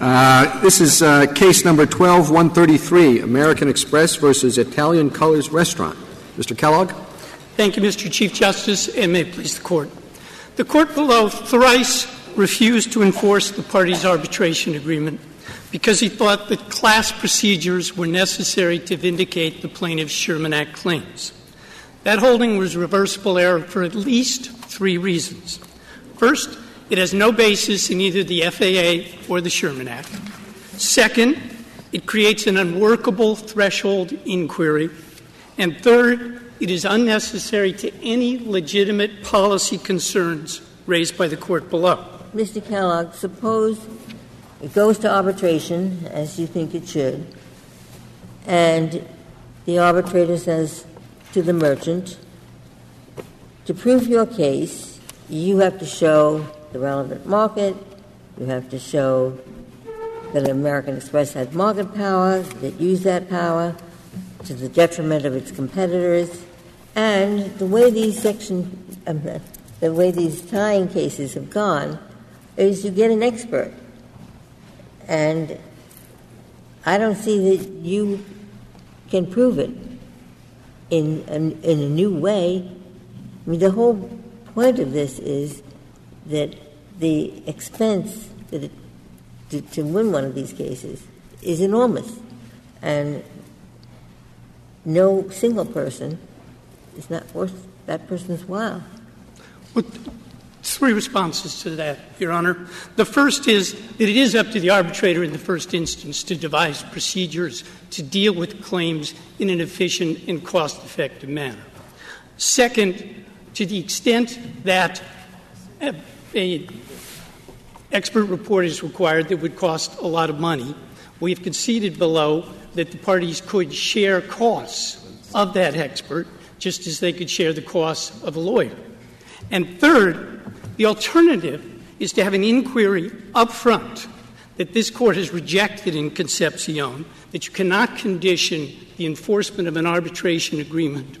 Uh, this is uh, case number 12133, American Express versus Italian Colors Restaurant. Mr. Kellogg? Thank you, Mr. Chief Justice, and may it please the Court. The Court below thrice refused to enforce the parties' arbitration agreement because he thought that class procedures were necessary to vindicate the plaintiff's Sherman Act claims. That holding was reversible error for at least three reasons. First, it has no basis in either the FAA or the Sherman Act. Second, it creates an unworkable threshold inquiry. And third, it is unnecessary to any legitimate policy concerns raised by the court below. Mr. Kellogg, suppose it goes to arbitration, as you think it should, and the arbitrator says to the merchant, to prove your case, you have to show the relevant market. You have to show that American Express had market power, that used that power to the detriment of its competitors. And the way these section, um, the way these tying cases have gone is you get an expert. And I don't see that you can prove it in a, in a new way. I mean, the whole point of this is that the expense that it, to, to win one of these cases is enormous, and no single person is not worth that person's while. Well, three responses to that, Your Honor. The first is that it is up to the arbitrator in the first instance to devise procedures to deal with claims in an efficient and cost effective manner. Second, to the extent that uh, a expert report is required that would cost a lot of money. We have conceded below that the parties could share costs of that expert just as they could share the costs of a lawyer. And third, the alternative is to have an inquiry up front that this court has rejected in Concepcion that you cannot condition the enforcement of an arbitration agreement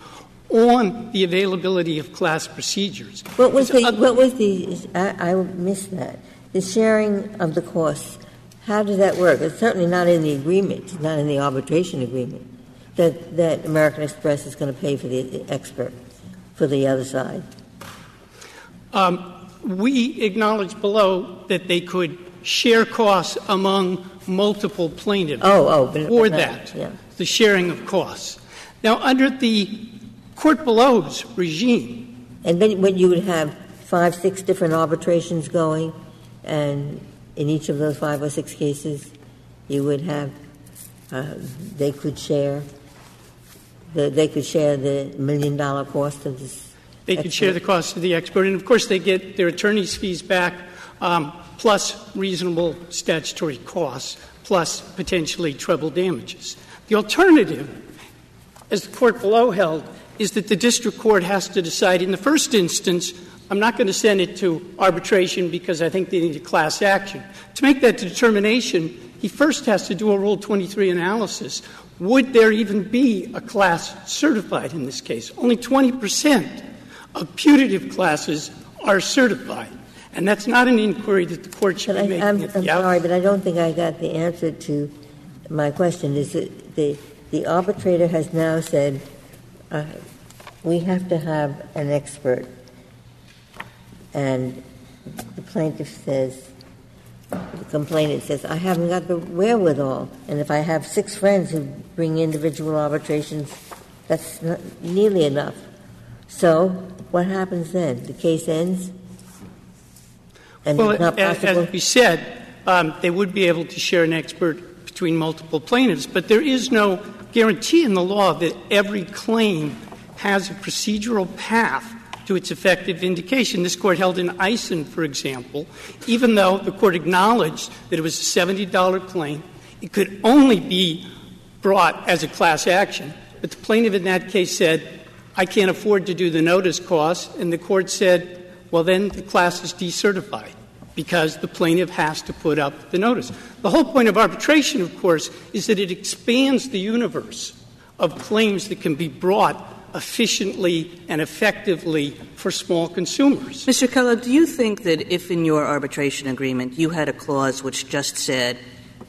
on the availability of class procedures. What was the, what was the I, I missed that. The sharing of the costs, how does that work? It's certainly not in the agreement, it's not in the arbitration agreement, that, that American Express is going to pay for the expert for the other side. Um, we acknowledge below that they could share costs among multiple plaintiffs oh, oh, but, for but that, yeah. the sharing of costs. Now, under the court below's regime. And then when you would have five, six different arbitrations going, and in each of those five or six cases, you would have uh, they could share the, they could share the million dollar cost of this. They could share the cost of the expert, and of course, they get their attorney's fees back, um, plus reasonable statutory costs, plus potentially treble damages. The alternative, as the court below held, is that the district court has to decide in the first instance, I'm not going to send it to arbitration because I think they need a class action. To make that determination, he first has to do a Rule 23 analysis. Would there even be a class certified in this case? Only 20 percent of putative classes are certified. And that's not an inquiry that the court should be I, making. I'm, sorry, but I don't think I got the answer to my question. Is it the, the arbitrator has now said uh, we have to have an expert. And the plaintiff says, the complainant says, I haven't got the wherewithal. And if I have six friends who bring individual arbitrations, that's not nearly enough. So what happens then? The case ends? And well, it's not as, possible? as we said, um, they would be able to share an expert between multiple plaintiffs, but there is no guarantee in the law that every claim has a procedural path to its effective vindication. This court held in Eisen, for example, even though the court acknowledged that it was a $70 claim, it could only be brought as a class action. But the plaintiff in that case said, I can't afford to do the notice costs, and the court said, well, then the class is decertified because the plaintiff has to put up the notice. The whole point of arbitration, of course, is that it expands the universe of claims that can be brought efficiently and effectively for small consumers. Mr. Kellogg, do you think that if in your arbitration agreement you had a clause which just said,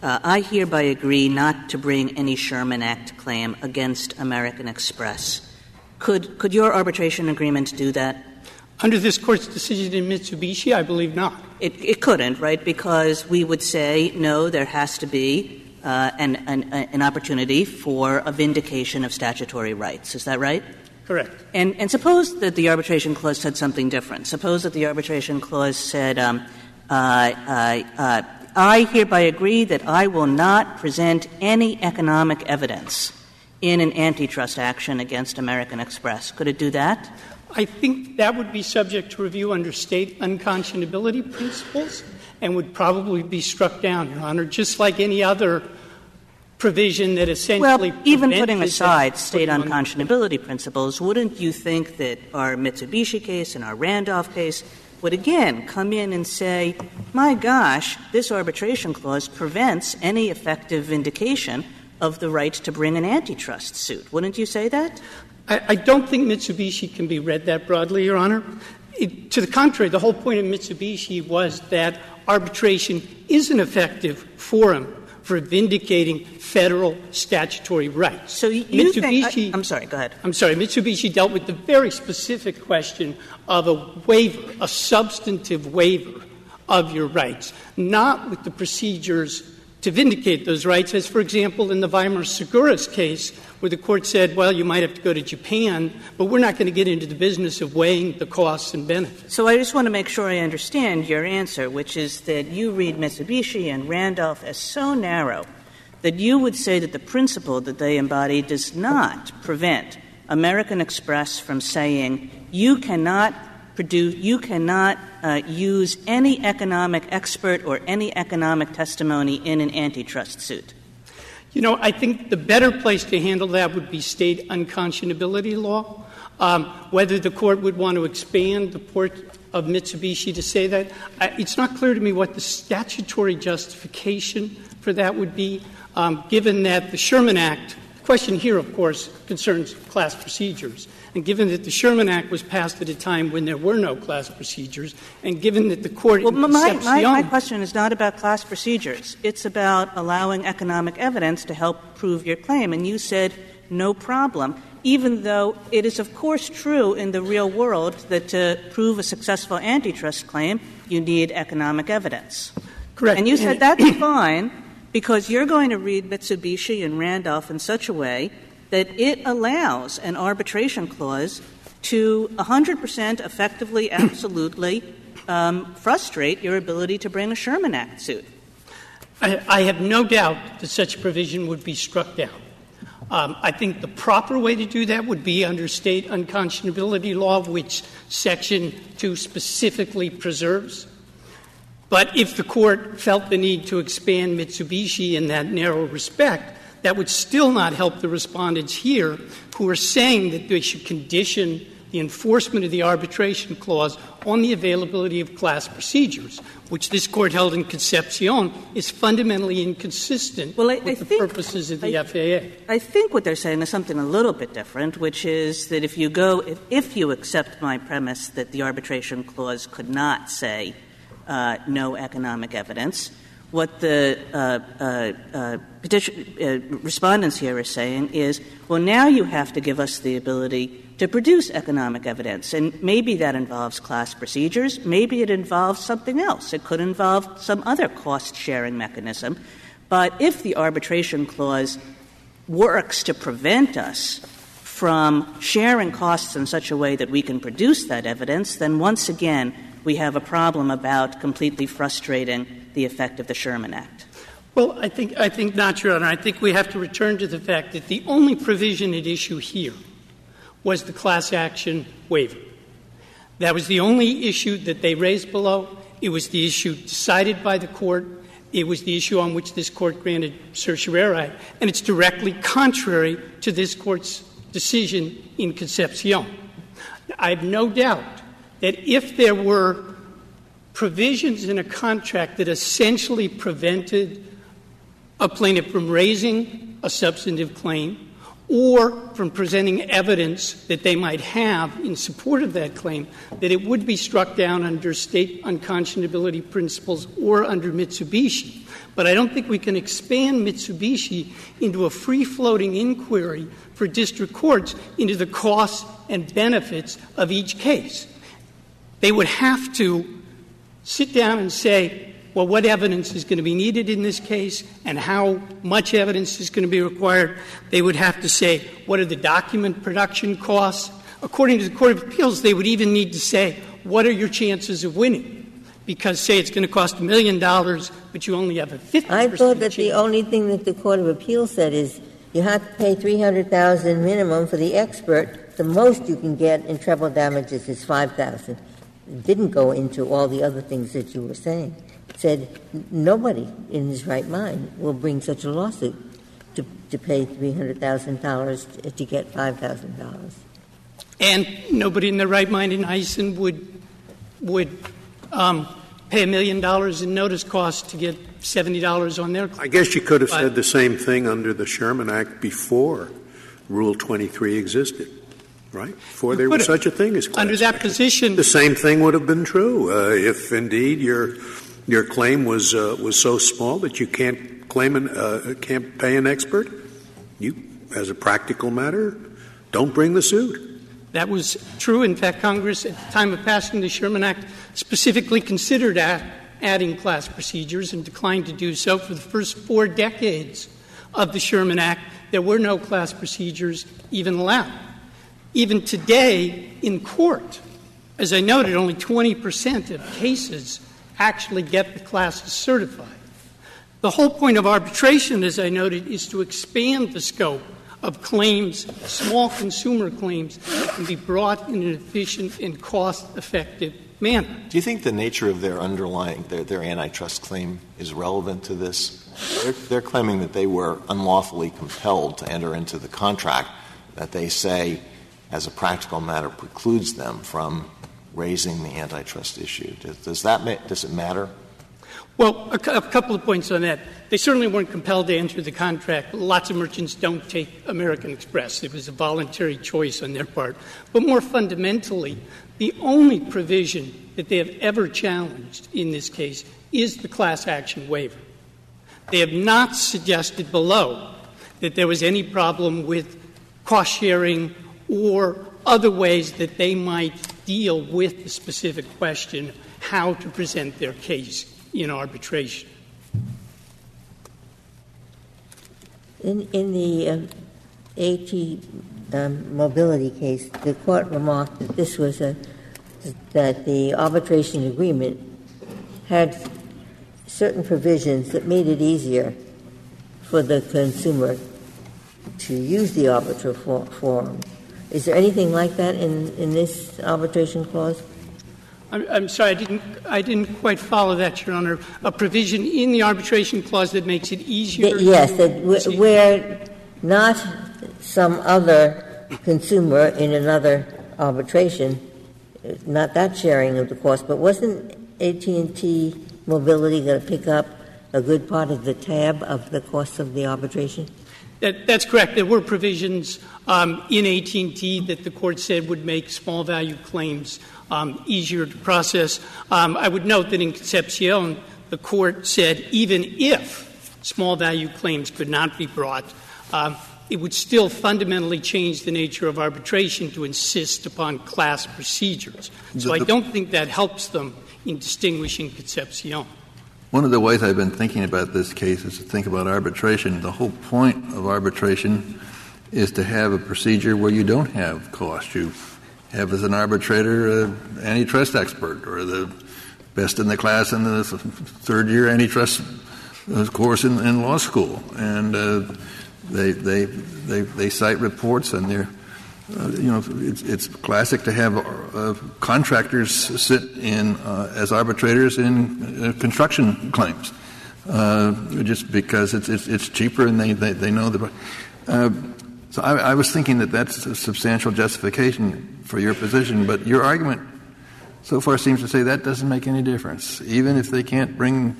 uh, I hereby agree not to bring any Sherman Act claim against American Express, could, could your arbitration agreement do that? Under this court's decision in Mitsubishi, I believe not. It, it couldn't, right? Because we would say, no, there has to be uh, an, an, an opportunity for a vindication of statutory rights. Is that right? Correct. And, and suppose that the arbitration clause said something different. Suppose that the arbitration clause said, um, uh, uh, I hereby agree that I will not present any economic evidence in an antitrust action against American Express. Could it do that? I think that would be subject to review under state unconscionability principles and would probably be struck down, Your Honor, just like any other provision that essentially. Well, even putting aside state unconscionability principles, wouldn't you think that our Mitsubishi case and our Randolph case would again come in and say, my gosh, this arbitration clause prevents any effective vindication of the right to bring an antitrust suit? Wouldn't you say that? I, I don't think Mitsubishi can be read that broadly, Your Honor. To the contrary, the whole point of Mitsubishi was that arbitration is an effective forum for vindicating federal statutory rights. So you uh, Mitsubishi, think, I, am sorry, go ahead. I'm sorry. Mitsubishi dealt with the very specific question of a waiver, a substantive waiver of your rights, not with the procedures to vindicate those rights, as, for example, in the Vimar Seguros case, where the court said, well, you might have to go to Japan, but we're not going to get into the business of weighing the costs and benefits. So I just want to make sure I understand your answer, which is that you read Mitsubishi and Randolph as so narrow that you would say that the principle that they embody does not prevent American Express from saying you cannot produce, you cannot uh, use any economic expert or any economic testimony in an antitrust suit. You know, I think the better place to handle that would be state unconscionability law. Um, whether the court would want to expand the port of Mitsubishi to say that, I, it's not clear to me what the statutory justification for that would be, um, given that the Sherman Act, the question here, of course, concerns class procedures. And given that the Sherman Act was passed at a time when there were no class procedures, and given that the court. Well, my, my, my question is not about class procedures. It's about allowing economic evidence to help prove your claim. And you said no problem, even though it is, of course, true in the real world that to prove a successful antitrust claim, you need economic evidence. Correct. And you said that's fine because you're going to read Mitsubishi and Randolph in such a way that it allows an arbitration clause to 100% effectively, absolutely um, frustrate your ability to bring a Sherman Act suit. I, I have no doubt that such provision would be struck down. Um, I think the proper way to do that would be under state unconscionability law, which Section 2 specifically preserves. But if the court felt the need to expand Mitsubishi in that narrow respect, that would still not help the respondents here who are saying that they should condition the enforcement of the arbitration clause on the availability of class procedures, which this court held in Concepcion is fundamentally inconsistent well, I, with I the think, purposes of the I, FAA. I think what they're saying is something a little bit different, which is that if you go, if, if you accept my premise that the arbitration clause could not say uh, no economic evidence, what the uh, uh, uh, petition, respondents here are saying is, well, now you have to give us the ability to produce economic evidence. And maybe that involves class procedures. Maybe it involves something else. It could involve some other cost sharing mechanism. But if the arbitration clause works to prevent us from sharing costs in such a way that we can produce that evidence, then once again, we have a problem about completely frustrating the effect of the Sherman Act? Well, I think, I think not, Your Honor. I think we have to return to the fact that the only provision at issue here was the class action waiver. That was the only issue that they raised below. It was the issue decided by the court. It was the issue on which this court granted certiorari, and it's directly contrary to this court's decision in Concepcion. I have no doubt that if there were provisions in a contract that essentially prevented a plaintiff from raising a substantive claim or from presenting evidence that they might have in support of that claim, that it would be struck down under state unconscionability principles or under Mitsubishi. But I don't think we can expand Mitsubishi into a free floating inquiry for district courts into the costs and benefits of each case. They would have to sit down and say, well, what evidence is going to be needed in this case and how much evidence is going to be required. They would have to say, what are the document production costs? According to the Court of Appeals, they would even need to say, what are your chances of winning? Because, say, it's going to cost a million dollars, but you only have a 50 I thought that chance. the only thing that the Court of Appeals said is you have to pay 300000 minimum for the expert. The most you can get in treble damages is 5000 It didn't go into all the other things that you were saying said nobody in his right mind will bring such a lawsuit to, to pay $300,000 to get $5,000. And nobody in their right mind in Eisen would, would um, pay a million dollars in notice costs to get $70 on their claim. I guess you could have But- said the same thing under the Sherman Act before Rule 23 existed, right? Before there was such a thing as class Under that action. position, The same thing would have been true uh, if indeed your your claim was uh, was so small that you can't claim an, uh, can't pay an expert. You, as a practical matter, don't bring the suit. That was true. In fact, Congress, at the time of passing the Sherman Act, specifically considered adding class procedures and declined to do so. For the first four decades of the Sherman Act, there were no class procedures even allowed. Even today, in court, as I noted, only 20 percent of cases actually get the classes certified. The whole point of arbitration, as I noted, is to expand the scope of claims, small consumer claims, that can be brought in an efficient and cost effective manner. Do you think the nature of their underlying, their, their antitrust claim is relevant to this? They're, they're claiming that they were unlawfully compelled to enter into the contract that they say, as a practical matter, precludes them from raising the antitrust issue. Does, that ma- does it matter? Well, a, cou- a couple of points on that. They certainly weren't compelled to enter the contract. Lots of merchants don't take American Express. It was a voluntary choice on their part. But more fundamentally, the only provision that they have ever challenged in this case is the class action waiver. They have not suggested below that there was any problem with cost sharing or other ways that they might deal with the specific question how to present their case in arbitration. In, in the um, AT um, mobility case, the court remarked that this was a, that the arbitration agreement had certain provisions that made it easier for the consumer to use the arbitral for, forum. Is there anything like that in, in this arbitration clause? I'm, I'm sorry, I didn't, I didn't quite follow that, Your Honor. A provision in the arbitration clause that makes it easier. Yes, that proceed. where not some other consumer in another arbitration, not that sharing of the cost, but wasn't AT&T Mobility going to pick up a good part of the tab of the cost of the arbitration? That, that's correct. There were provisions um, in AT&T that the court said would make small value claims um, easier to process. Um, I would note that in Concepcion, the court said even if small value claims could not be brought, um, it would still fundamentally change the nature of arbitration to insist upon class procedures. So I don't think that helps them in distinguishing Concepcion. One of the ways I've been thinking about this case is to think about arbitration. The whole point of arbitration is to have a procedure where you don't have cost. You have as an arbitrator an antitrust expert or the best in the class in the third year antitrust uh, course in, in law school. And uh, they, they, they, they cite reports and they're uh, you know, it's, it's classic to have uh, contractors sit in uh, as arbitrators in uh, construction claims, uh, just because it's, it's, it's cheaper and they, they, they know the. Uh, so I, I was thinking that that's a substantial justification for your position, but your argument so far seems to say that doesn't make any difference. Even if they can't bring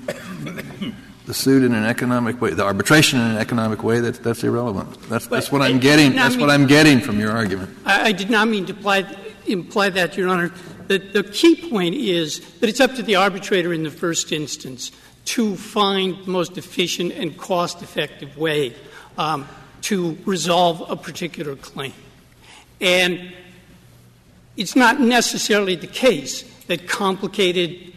the suit in an economic way, the arbitration in an economic way, that's, that's irrelevant. That's, that's what I'm getting, not that's what I'm getting from your argument. I, I did not mean to imply, imply that, Your Honor. The, the key point is that it's up to the arbitrator in the first instance to find the most efficient and cost effective way um, to resolve a particular claim. And it's not necessarily the case that complicated,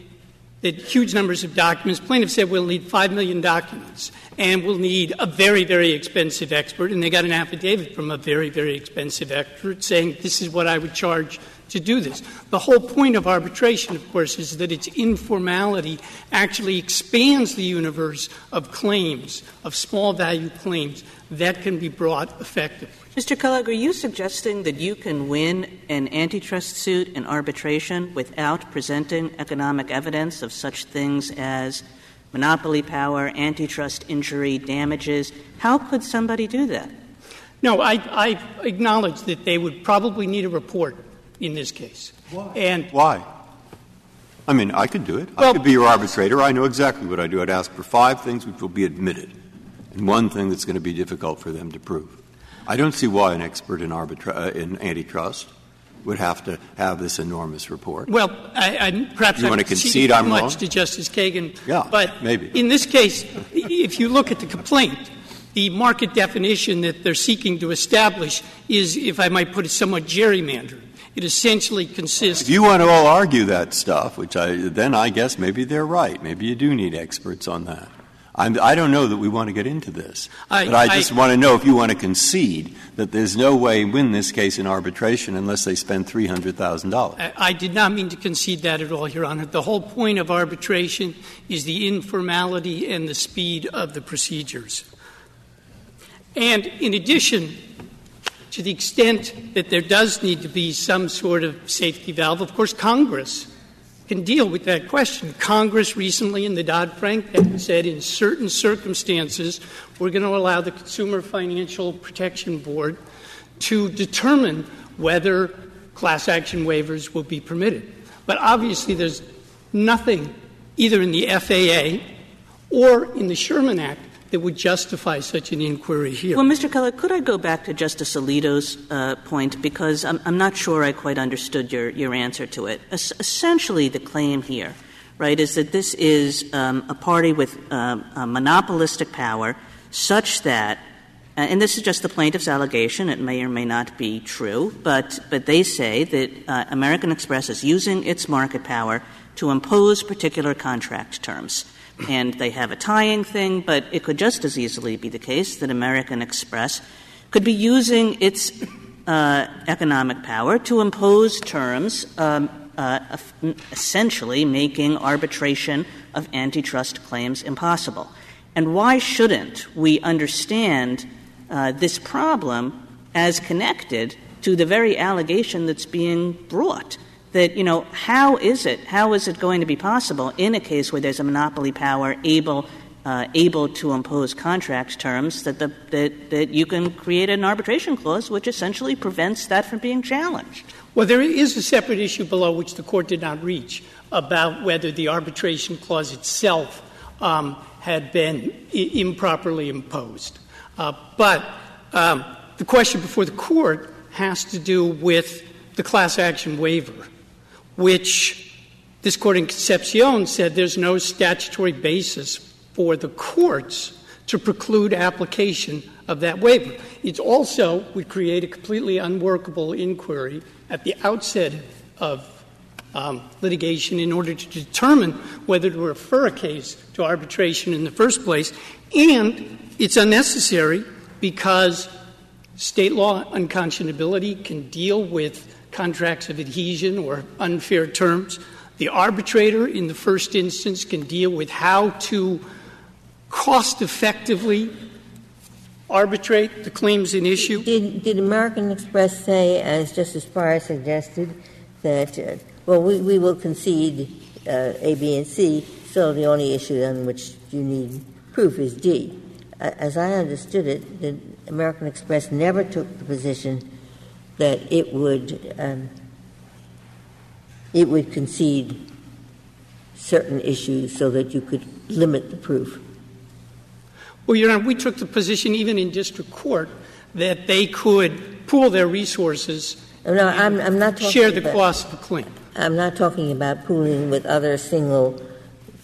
that huge numbers of documents, plaintiffs said we'll need 5 million documents and we'll need a very, very expensive expert, and they got an affidavit from a very, very expensive expert saying this is what I would charge to do this. The whole point of arbitration, of course, is that its informality actually expands the universe of claims, of small value claims, that can be brought effectively. Mr. Kellogg, are you suggesting that you can win an antitrust suit in arbitration without presenting economic evidence of such things as monopoly power, antitrust injury, damages? How could somebody do that? No, I, I acknowledge that they would probably need a report in this case. Why? And Why? I mean, I could do it. I could be your arbitrator. I know exactly what I do. I'd ask for five things which will be admitted, and one thing that's going to be difficult for them to prove. I don't see why an expert in, arbitra- uh, in antitrust would have to have this enormous report. Well, I, I, perhaps You I'm wanna concede I'm much wrong? to Justice Kagan. Yeah, but maybe. in this case, if you look at the complaint, the market definition that they're seeking to establish is, if I might put it, somewhat gerrymandered. It essentially consists. If you want to all argue that stuff, which I then I guess maybe they're right. Maybe you do need experts on that. I'm, I don't know that we want to get into this, I- but I just I- want to know if you want to concede that there's no way win this case in arbitration unless they spend three hundred thousand dollars. I I did not mean to concede that at all, Your Honor. The whole point of arbitration is the informality and the speed of the procedures. And in addition, to the extent that there does need to be some sort of safety valve, of course, Congress can deal with that question. Congress recently in the Dodd Frank Act said in certain circumstances we're going to allow the Consumer Financial Protection Board to determine whether class action waivers will be permitted. But obviously, there's nothing either in the FAA or in the Sherman Act that would justify such an inquiry here. Well, Mr. Keller, could I go back to Justice Alito's uh, point because I'm, I'm not sure I quite understood your, your answer to it. Es- essentially, the claim here, right, is that this is um, a party with um, a monopolistic power such that, uh, and this is just the plaintiff's allegation, it may or may not be true, but, but they say that uh, American Express is using its market power to impose particular contract terms and they have a tying thing, but it could just as easily be the case that American Express could be using its uh, economic power to impose terms, um, uh, essentially making arbitration of antitrust claims impossible. And why shouldn't we understand uh, this problem as connected to the very allegation that's being brought? That, you know, how is it, how is it going to be possible in a case where there's a monopoly power able, uh, able to impose contract terms that, the, that, that you can create an arbitration clause which essentially prevents that from being challenged? Well, there is a separate issue below which the court did not reach about whether the arbitration clause itself um, had been I- improperly imposed. Uh, but um, the question before the court has to do with the class action waiver which this court in Concepcion said there's no statutory basis for the courts to preclude application of that waiver. It also would create a completely unworkable inquiry at the outset of um, litigation in order to determine whether to refer a case to arbitration in the first place. And it's unnecessary because state law unconscionability can deal with contracts of adhesion or unfair terms. The arbitrator, in the first instance, can deal with how to cost effectively arbitrate the claims in issue. Did, did American Express say, as Justice Breyer suggested, that, uh, well, we, we will concede uh, A, B, and C, so the only issue on which you need proof is D? As I understood it, the American Express never took the position that it would um, it would concede certain issues so that you could limit the proof. Well, Your Honor, we took the position, even in district court, that they could pool their resources. No, I'm, I'm not talking share the about, cost of the claim. I'm not talking about pooling with other single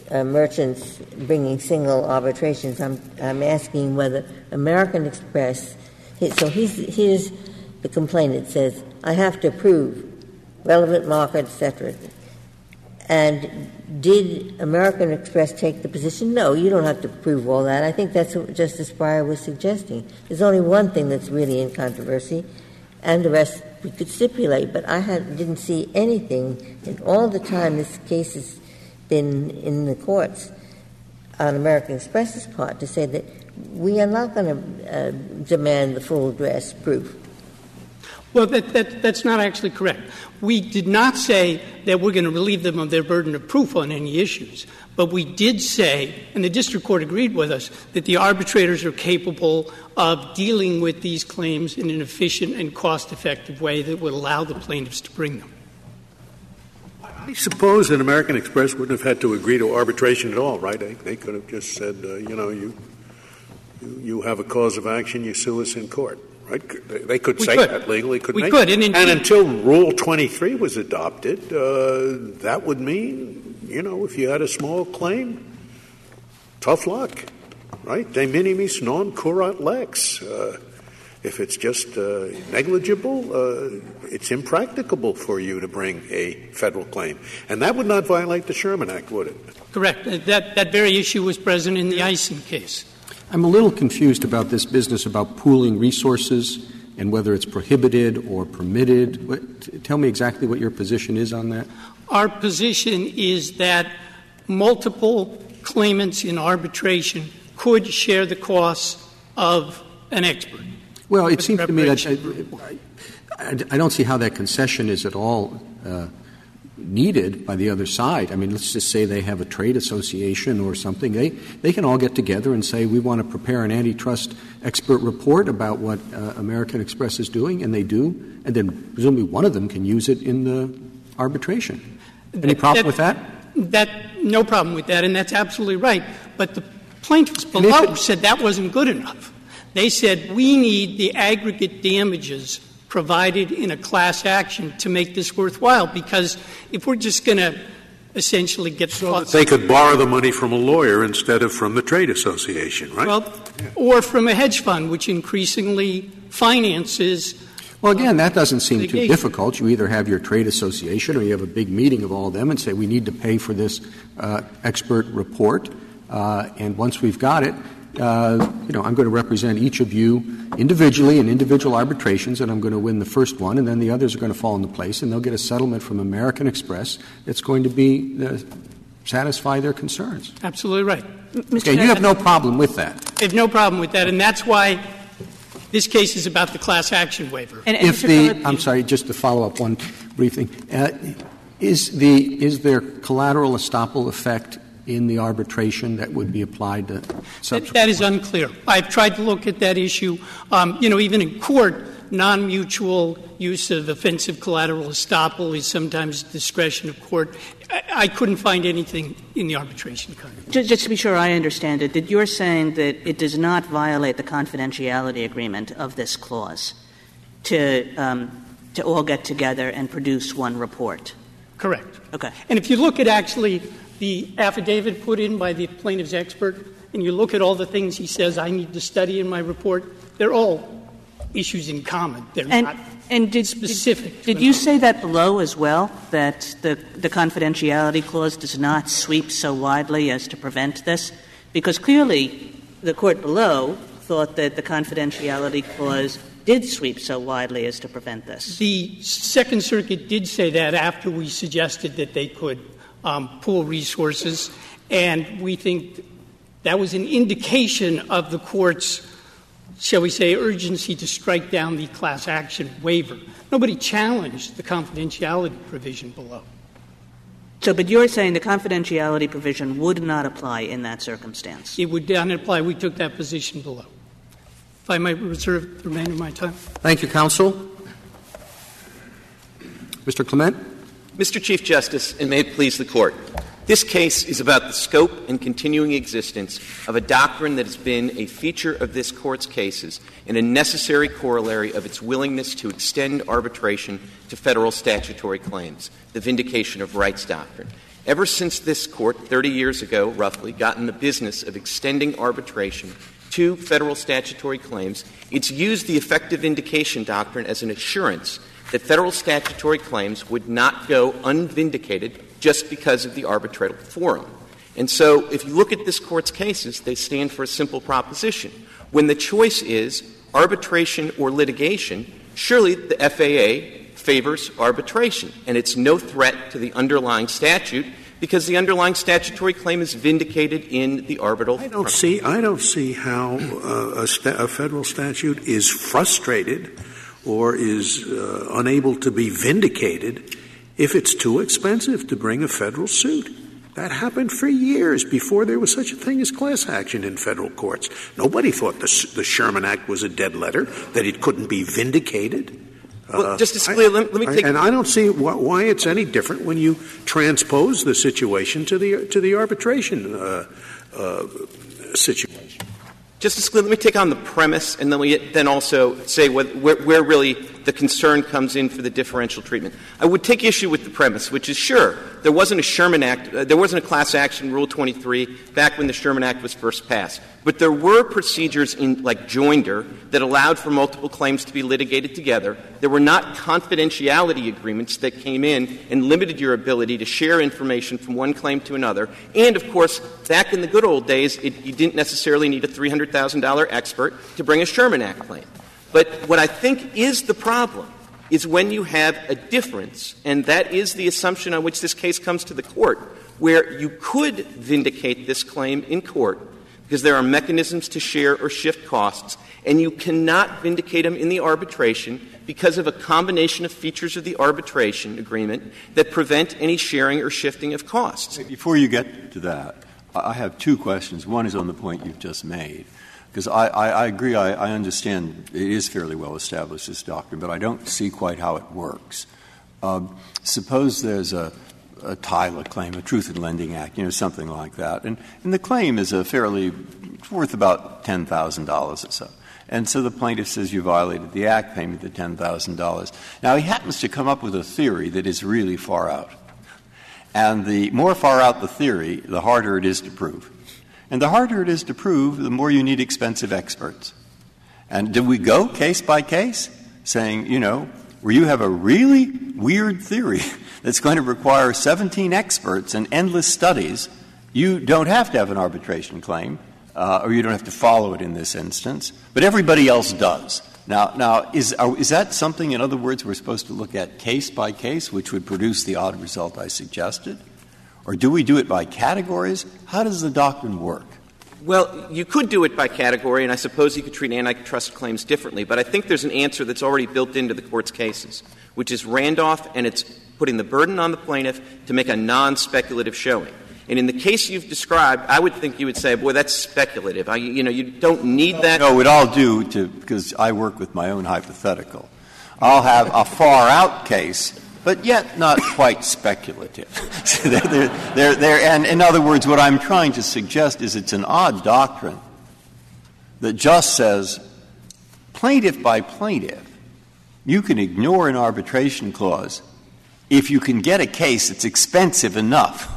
uh, merchants bringing single arbitrations. I'm, I'm asking whether American Express. So he's, here's the complaint. It says, "I have to prove relevant market, etc." And did American Express take the position? No, you don't have to prove all that. I think that's what Justice Breyer was suggesting. There's only one thing that's really in controversy, and the rest we could stipulate. But I had, didn't see anything in all the time this case has been in the courts on American Express's part to say that we are not going to uh, demand the full dress proof. Well, that, that, that's not actually correct. We did not say that we're going to relieve them of their burden of proof on any issues. But we did say, and the district court agreed with us, that the arbitrators are capable of dealing with these claims in an efficient and cost effective way that would allow the plaintiffs to bring them. I suppose that American Express wouldn't have had to agree to arbitration at all, right? They, could have just said, uh, you know, you, you have a cause of action, you sue us in court. Right? They could we say could. that legally, couldn't we they? could. And, and, until Rule 23 was adopted, uh, that would mean, you know, if you had a small claim, tough luck, right? De minimis non curat lex. Uh, if it's just uh, negligible, uh, it's impracticable for you to bring a federal claim. And that would not violate the Sherman Act, would it? Correct. That, that very issue was present in the Eisen case. I'm a little confused about this business about pooling resources and whether it's prohibited or permitted. What, tell me exactly what your position is on that. Our position is that multiple claimants in arbitration could share the costs of an expert. Well, it seems to me that I, I, I, don't see how that concession is at all uh, needed by the other side. I mean, let's just say they have a trade association or something. They, they can all get together and say, we want to prepare an antitrust expert report about what uh, American Express is doing, and they do. And then presumably one of them can use it in the arbitration. Any problem that, with that? That no problem with that, and that's absolutely right. But the plaintiffs below it, said that wasn't good enough. They said we need the aggregate damages provided in a class action to make this worthwhile. Because if we're just going to essentially get so that they could borrow the money from a lawyer instead of from the trade association, right? Well, yeah. or from a hedge fund, which increasingly finances. Well, again, that doesn't seem too difficult. You either have your trade association or you have a big meeting of all of them and say, we need to pay for this uh, expert report. Uh, and once we've got it, uh, you know, I'm going to represent each of you individually in individual arbitrations, and I'm going to win the first one, and then the others are going to fall into place, and they'll get a settlement from American Express that's going to be uh, satisfy their concerns. Absolutely right. Mr. Okay, you have no problem with that. I have no problem with that, and that's why this case is about the class action waiver. And, and if Mr. the, Philip, I'm sorry, just to follow up one brief thing. Uh, is the is there collateral estoppel effect in the arbitration that would be applied to subsequent that is unclear. I've tried to look at that issue. Um, you know, even in court, non-mutual use of offensive collateral estoppel is sometimes discretion of court. I, I couldn't find anything in the arbitration code. Just, just, to be sure I understand it, that you're saying that it does not violate the confidentiality agreement of this clause to um, to all get together and produce one report. Correct. Okay. And if you look at actually the affidavit put in by the plaintiff's expert, and you look at all the things he says I need to study in my report, they're all issues in common. They're and, not and did, specific. Did, did you say that below as well, that the, the confidentiality clause does not sweep so widely as to prevent this? Because clearly the court below thought that the confidentiality clause did sweep so widely as to prevent this. The Second Circuit did say that after we suggested that they could um, pool resources, and we think that was an indication of the court's, shall we say, urgency to strike down the class action waiver. Nobody challenged the confidentiality provision below. So, but you're saying the confidentiality provision would not apply in that circumstance? It would not apply. We took that position below. If I might reserve the remainder of my time. Thank you, counsel. Mr. Clement. Mr. Chief Justice, and may it please the Court, This case is about the scope and continuing existence of a doctrine that has been a feature of this Court's cases and a necessary corollary of its willingness to extend arbitration to federal statutory claims, the vindication of rights doctrine. Ever since this Court, 30 years ago roughly, got in the business of extending arbitration to federal statutory claims, it's used the effective vindication doctrine as an assurance that federal statutory claims would not go unvindicated just because of the arbitral forum. And so if you look at this Court's cases, they stand for a simple proposition. When the choice is arbitration or litigation, surely the FAA favors arbitration, and it's no threat to the underlying statute because the underlying statutory claim is vindicated in the arbitral. I don't see. I don't see how uh, a, sta- a, federal statute is frustrated or is uh, unable to be vindicated if it's too expensive to bring a federal suit. That happened for years before there was such a thing as class action in federal courts. Nobody thought the, the Sherman Act was a dead letter, that it couldn't be vindicated. Well, uh, Justice Scalia, let, let, me take. And I don't see wh- why it's any different when you transpose the situation to the to the arbitration uh, uh, situation. Justice Scalia, let me take on the premise, and then we then also say where, where, really the concern comes in for the differential treatment. I would take issue with the premise, which is sure there wasn't a Sherman Act, uh, there wasn't a class action Rule 23 back when the Sherman Act was first passed, but there were procedures in like joinder that allowed for multiple claims to be litigated together. There were not confidentiality agreements that came in and limited your ability to share information from one claim to another. And of course, back in the good old days, it, you didn't necessarily need a three hundred $100,000 expert to bring a Sherman Act claim. But what I think is the problem is when you have a difference, and that is the assumption on which this case comes to the court, where you could vindicate this claim in court because there are mechanisms to share or shift costs, and you cannot vindicate them in the arbitration because of a combination of features of the arbitration agreement that prevent any sharing or shifting of costs. Before you get to that, I have two questions. One is on the point you've just made. Because I, I, I, agree, I, I, understand it is fairly well established, this doctrine, but I don't see quite how it works. Um, suppose there's a, a claim, a Truth in Lending Act, you know, something like that. And, and the claim is a fairly, worth about $10,000 or so. And so the plaintiff says you violated the Act, pay me the $10,000. Now, he happens to come up with a theory that is really far out. And the more far out the theory, the harder it is to prove. And the harder it is to prove, the more you need expensive experts. And do we go case by case saying, you know, where you have a really weird theory that's going to require 17 experts and endless studies, you don't have to have an arbitration claim, uh, or you don't have to follow it in this instance, but everybody else does. Now, now is, are, is that something, in other words, we're supposed to look at case by case, which would produce the odd result I suggested? Or do we do it by categories? How does the doctrine work? Well, you could do it by category, and I suppose you could treat antitrust claims differently, but I think there's an answer that's already built into the court's cases, which is Randolph, and it's putting the burden on the plaintiff to make a non speculative showing. And in the case you've described, I would think you would say, boy, that's speculative. I, you know, you don't need that. No, what I'll do, to, because I work with my own hypothetical, I'll have a far out case but yet not quite speculative. they're, they're, they're, and in other words, what I'm trying to suggest is it's an odd doctrine that just says plaintiff by plaintiff, you can ignore an arbitration clause if you can get a case that's expensive enough.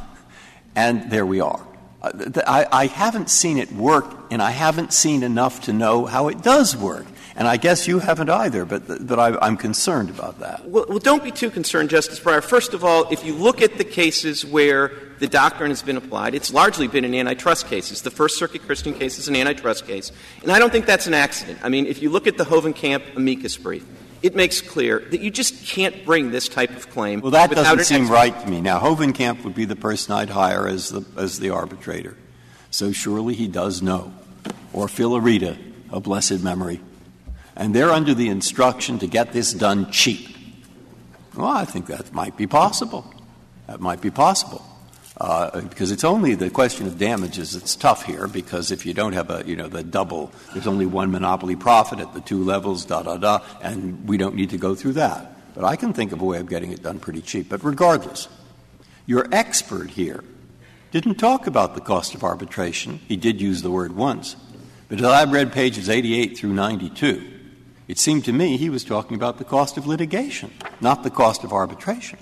And there we are. Uh, I, haven't seen it work, and I haven't seen enough to know how it does work. And I guess you haven't either, but, but I, am concerned about that. Well, well, don't be too concerned, Justice Breyer. First of all, if you look at the cases where the doctrine has been applied, it's largely been in antitrust cases. The First Circuit Kristian case is an antitrust case. And I don't think that's an accident. I mean, if you look at the Hovenkamp amicus brief, it makes clear that you just can't bring this type of claim. Well, that doesn't seem right to me. Now, Hovenkamp would be the person I'd hire as the, as the arbitrator. So surely he does know. Or Phil Areeda, a blessed memory and they're under the instruction to get this done cheap. Well, I think that might be possible. That might be possible. Uh, because it's only the question of damages that's tough here, because if you don't have a, you know, the double, there's only one monopoly profit at the two levels, da da da, and we don't need to go through that. But I can think of a way of getting it done pretty cheap. But regardless, your expert here didn't talk about the cost of arbitration. He did use the word once. But as I've read pages 88 through 92, it seemed to me he was talking about the cost of litigation, not the cost of arbitration.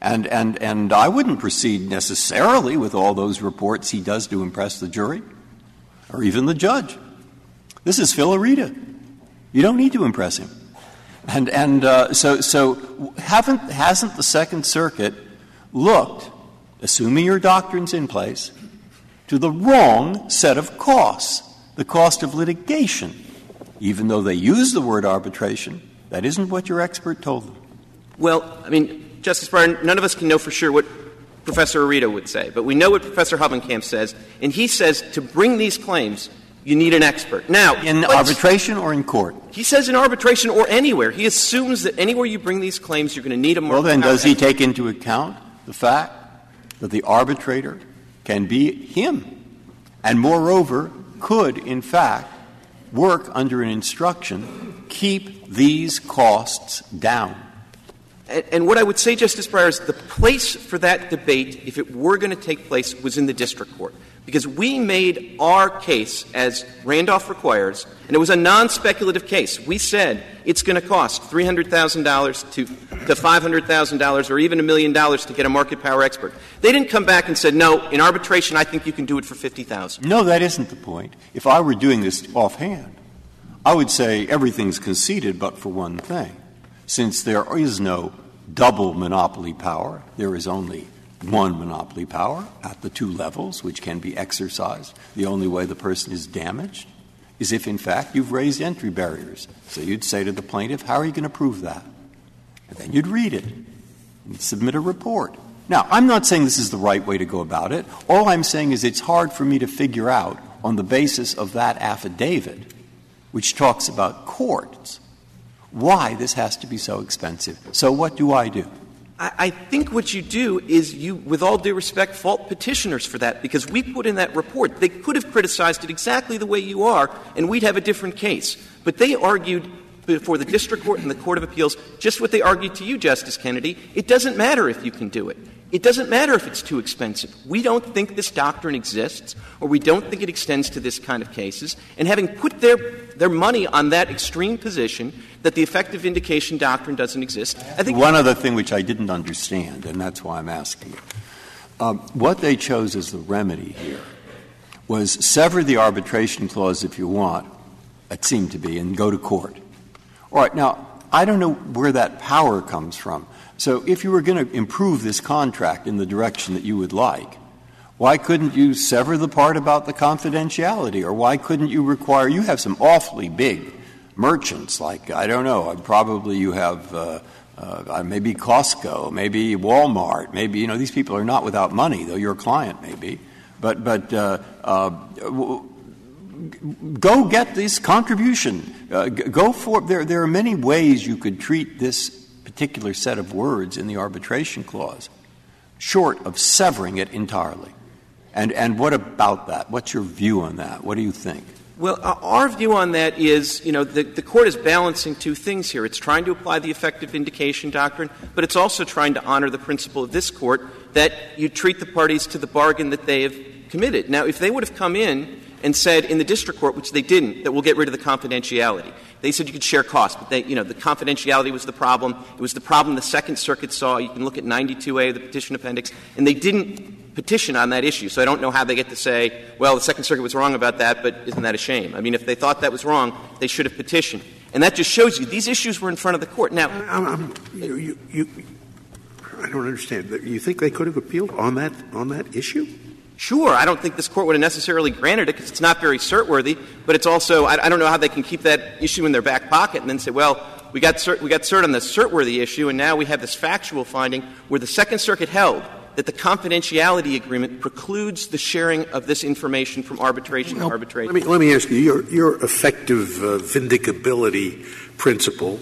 And, and, and I wouldn't proceed necessarily with all those reports he does to impress the jury or even the judge. This is Phil Areeda. You don't need to impress him. And, and uh, so, so haven't, hasn't the Second Circuit looked, assuming your doctrine's in place, to the wrong set of costs, the cost of litigation? Even though they use the word arbitration, that isn't what your expert told them. Well, I mean, Justice Breyer, none of us can know for sure what Professor Areeda would say, but we know what Professor Hovenkamp says, and he says to bring these claims, you need an expert. Now, in arbitration or in court? He says in arbitration or anywhere. He assumes that anywhere you bring these claims, you're going to need a more. Well, then, does he take into account the fact that the arbitrator can be him, and moreover, could, in fact, work under an instruction, keep these costs down? And, what I would say, Justice Breyer, is the place for that debate, if it were going to take place, was in the district court because we made our case as Randolph requires, and it was a non speculative case. We said it's going to cost $300,000 to, to $500,000 or even a million dollars to get a market power expert. They didn't come back and said, no, in arbitration, I think you can do it for 50000 No, that isn't the point. If I were doing this offhand, I would say everything's conceded but for one thing. Since there is no double monopoly power, there is only one monopoly power at the two levels, which can be exercised. The only way the person is damaged is if, in fact, you've raised entry barriers. So you'd say to the plaintiff, How are you going to prove that? And then you'd read it and submit a report. Now, I'm not saying this is the right way to go about it. All I'm saying is it's hard for me to figure out on the basis of that affidavit, which talks about courts, why this has to be so expensive. So what do I do? I think what you do is you, with all due respect, fault petitioners for that, because we put in that report. They could have criticized it exactly the way you are, and we'd have a different case. But they argued before the district court and the court of appeals just what they argued to you, Justice Kennedy. It doesn't matter if you can do it. It doesn't matter if it's too expensive. We don't think this doctrine exists, or we don't think it extends to this kind of cases. And having put their, their money on that extreme position, that the effective vindication doctrine doesn't exist, I think. One other thing which I didn't understand, and that's why I'm asking you. Um, what they chose as the remedy here was sever the arbitration clause if you want, it seemed to be, and go to court. All right, now, I don't know where that power comes from. So if you were going to improve this contract in the direction that you would like, why couldn't you sever the part about the confidentiality? Or why couldn't you require, you have some awfully big merchants, like, I don't know, probably you have uh, uh, maybe Costco, maybe Walmart, maybe, you know, these people are not without money, though your client may be. But, but uh, uh go get this contribution. Uh, go for, there, there are many ways you could treat this particular set of words in the arbitration clause, short of severing it entirely. And, and what about that? What's your view on that? What do you think? Well, uh, our view on that is, you know, the, the court is balancing two things here. It's trying to apply the effective vindication doctrine, but it's also trying to honor the principle of this court that you treat the parties to the bargain that they have committed. Now, if they would have come in and said in the district court, which they didn't, that we'll get rid of the confidentiality, they said you could share costs, but they, you know, the confidentiality was the problem. It was the problem the Second Circuit saw. You can look at 92A of the petition appendix. And they didn't petition on that issue. So I don't know how they get to say, well, the Second Circuit was wrong about that, but isn't that a shame? I mean, if they thought that was wrong, they should have petitioned. And that just shows you these issues were in front of the court. Now, I'm, I'm, you, you, I don't understand. You think they could have appealed on that on that issue? Sure, I don't think this court would have necessarily granted it because it's not very cert-worthy, but it's also, I, I, don't know how they can keep that issue in their back pocket and then say, well, we got cert, we got cert on the cert-worthy issue, and now we have this factual finding where the Second Circuit held that the confidentiality agreement precludes the sharing of this information from arbitration to arbitration. Let me, let me ask you, your, your effective uh, vindicability principle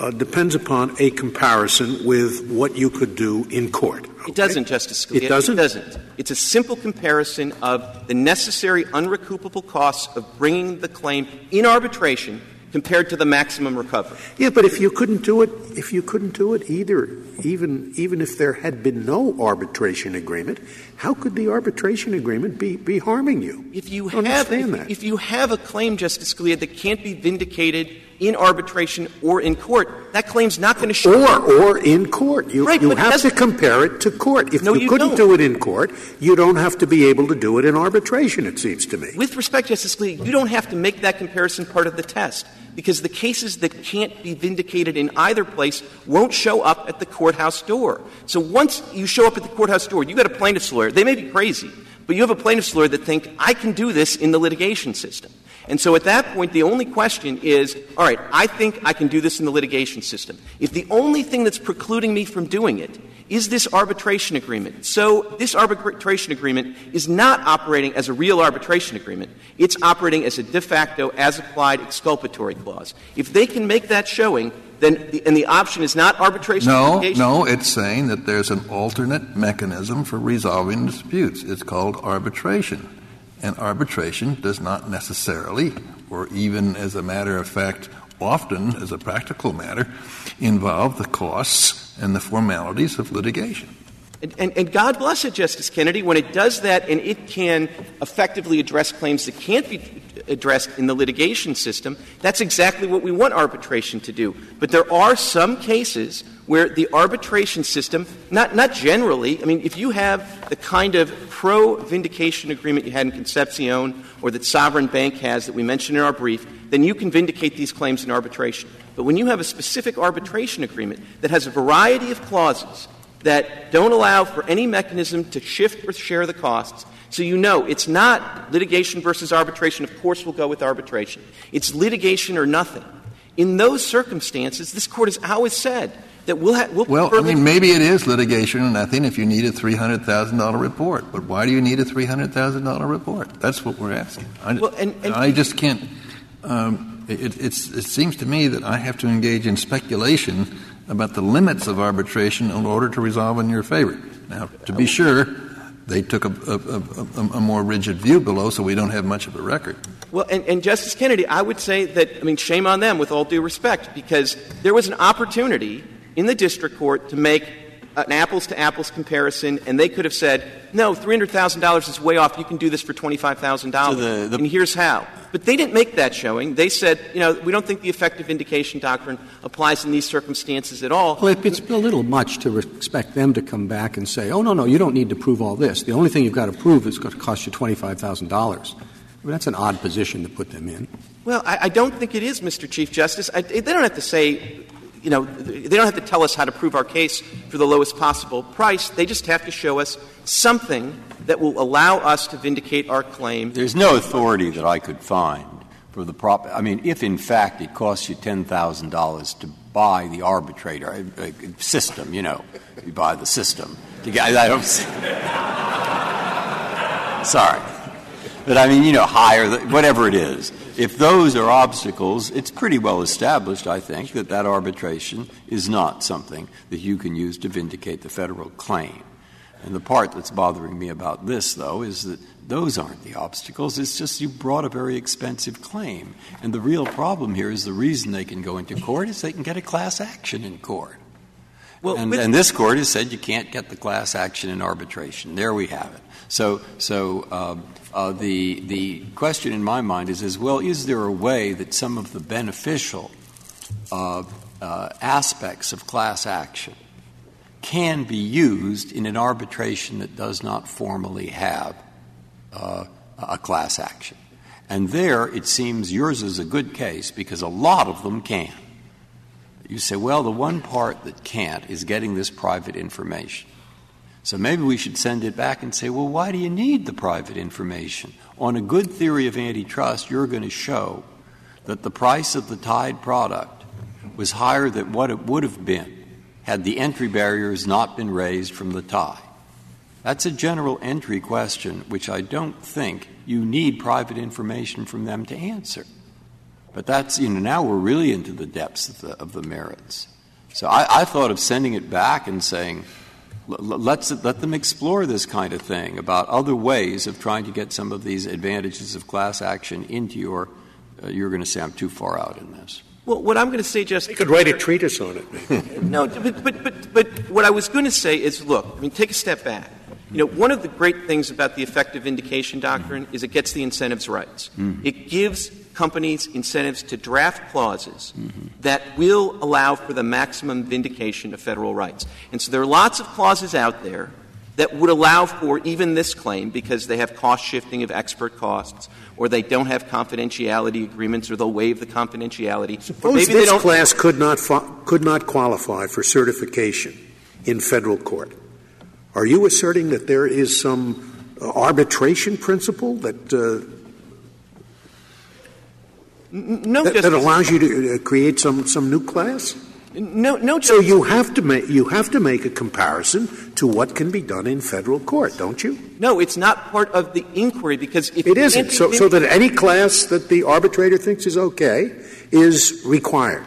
uh, depends upon a comparison with what you could do in court. Okay? It doesn't, Justice Scalia. It doesn't? It doesn't. It's a simple comparison of the necessary unrecoupable costs of bringing the claim in arbitration compared to the maximum recovery. Yeah, but if you couldn't do it, if you couldn't do it either, even even if there had been no arbitration agreement, how could the arbitration agreement be, be harming you? If you have understand if, that. if you have a claim, Justice Scalia, that can't be vindicated in arbitration or in court, that claim's not going to show up. or or in court. You, Right, you have to compare it to court. If No, you, you couldn't don't. do it in court, you don't have to be able to do it in arbitration. It seems to me. With respect, Justice Scalia, you don't have to make that comparison part of the test because the cases that can't be vindicated in either place won't show up at the courthouse door. So once you show up at the courthouse door, you've got a plaintiff's lawyer. They may be crazy, but you have a plaintiff's lawyer that think, I can do this in the litigation system. And so at that point, the only question is, all right, I think I can do this in the litigation system. If the only thing that's precluding me from doing it is this arbitration agreement, so this arbitration agreement is not operating as a real arbitration agreement. It's operating as a de facto, as applied exculpatory clause. If they can make that showing, then the, and the option is not arbitration No, no, it's saying that there's an alternate mechanism for resolving disputes. It's called arbitration. And arbitration does not necessarily, or even as a matter of fact, often as a practical matter, involve the costs and the formalities of litigation. And, and, and God bless it, Justice Kennedy, when it does that and it can effectively address claims that can't be addressed in the litigation system, that's exactly what we want arbitration to do. But there are some cases where the arbitration system, not, not generally, I mean, if you have the kind of pro vindication agreement you had in Concepcion or that Sovereign Bank has that we mentioned in our brief, then you can vindicate these claims in arbitration. But when you have a specific arbitration agreement that has a variety of clauses that don't allow for any mechanism to shift or share the costs. So you know it's not litigation versus arbitration. Of course, we'll go with arbitration. It's litigation or nothing. In those circumstances, this Court has always said that we'll have. We'll Well, I mean, maybe it is litigation and nothing if you need a $300,000 report. But why do you need a $300,000 report? That's what we're asking. I, Well, and- and- I just can't. Um, it, it's, it seems to me that I have to engage in speculation about the limits of arbitration in order to resolve in your favor. Now, to be sure, they took a, a, a, a, a more rigid view below, so we don't have much of a record. Well, and, and Justice Kennedy, I would say that, I mean, shame on them with all due respect, because there was an opportunity in the district court to make an apples to apples comparison, and they could have said, no, $300,000 is way off, you can do this for $25,000. the- the- and here's how. But they didn't make that showing. They said, you know, we don't think the effective vindication doctrine applies in these circumstances at all. Well, it's a little much to expect them to come back and say, oh, no, no, you don't need to prove all this. The only thing you've got to prove is going to cost you $25,000. I mean, that's an odd position to put them in. Well, I, I don't think it is, Mr. Chief Justice. I, they don't have to say, you know, they don't have to tell us how to prove our case for the lowest possible price. They just have to show us something that will allow us to vindicate our claim. There's no authority that I could find for the prop. I mean, if in fact it costs you ten thousand dollars to buy the arbitrator uh, uh, system, you know, you buy the system. To get, I don't. Sorry, but I mean, you know, hire whatever it is. If those are obstacles, it's pretty well established, I think, that that arbitration is not something that you can use to vindicate the federal claim. And the part that's bothering me about this, though, is that those aren't the obstacles. It's just you brought a very expensive claim. And the real problem here is the reason they can go into court is they can get a class action in court. Well, and, and this court has said you can't get the class action in arbitration. There we have it. So, so um, uh, the the question in my mind is, is well, is there a way that some of the beneficial uh, uh, aspects of class action can be used in an arbitration that does not formally have a class action? And there, it seems yours is a good case because a lot of them can. You say, well, the one part that can't is getting this private information. So maybe we should send it back and say, well, why do you need the private information? On a good theory of antitrust, you're going to show that the price of the tied product was higher than what it would have been had the entry barriers not been raised from the tie. That's a general entry question, which I don't think you need private information from them to answer. But that's, you know, now we're really into the depths of the, of the merits. So I, I thought of sending it back and saying, let's, let them explore this kind of thing about other ways of trying to get some of these advantages of class action into your uh, you're going to say I'm too far out in this. Well, what I'm going to say, just They could write a treatise on it. maybe. no, but, but but but what I was going to say is, look, I mean, take a step back. You know, one of the great things about the effective vindication doctrine is it gets the incentives rights. It gives companies incentives to draft clauses that will allow for the maximum vindication of federal rights. And so there are lots of clauses out there that would allow for even this claim because they have cost shifting of expert costs or they don't have confidentiality agreements or they'll waive the confidentiality. Suppose maybe this class could not, could not qualify for certification in federal court. Are you asserting that there is some uh, arbitration principle that, uh, no, that, that allows you to uh, create some, some new class? no, no, So Justice- you have to make you have to make a comparison to what can be done in federal court, don't you? No, it's not part of the inquiry because if It isn't. So, so that any class that the arbitrator thinks is okay is required.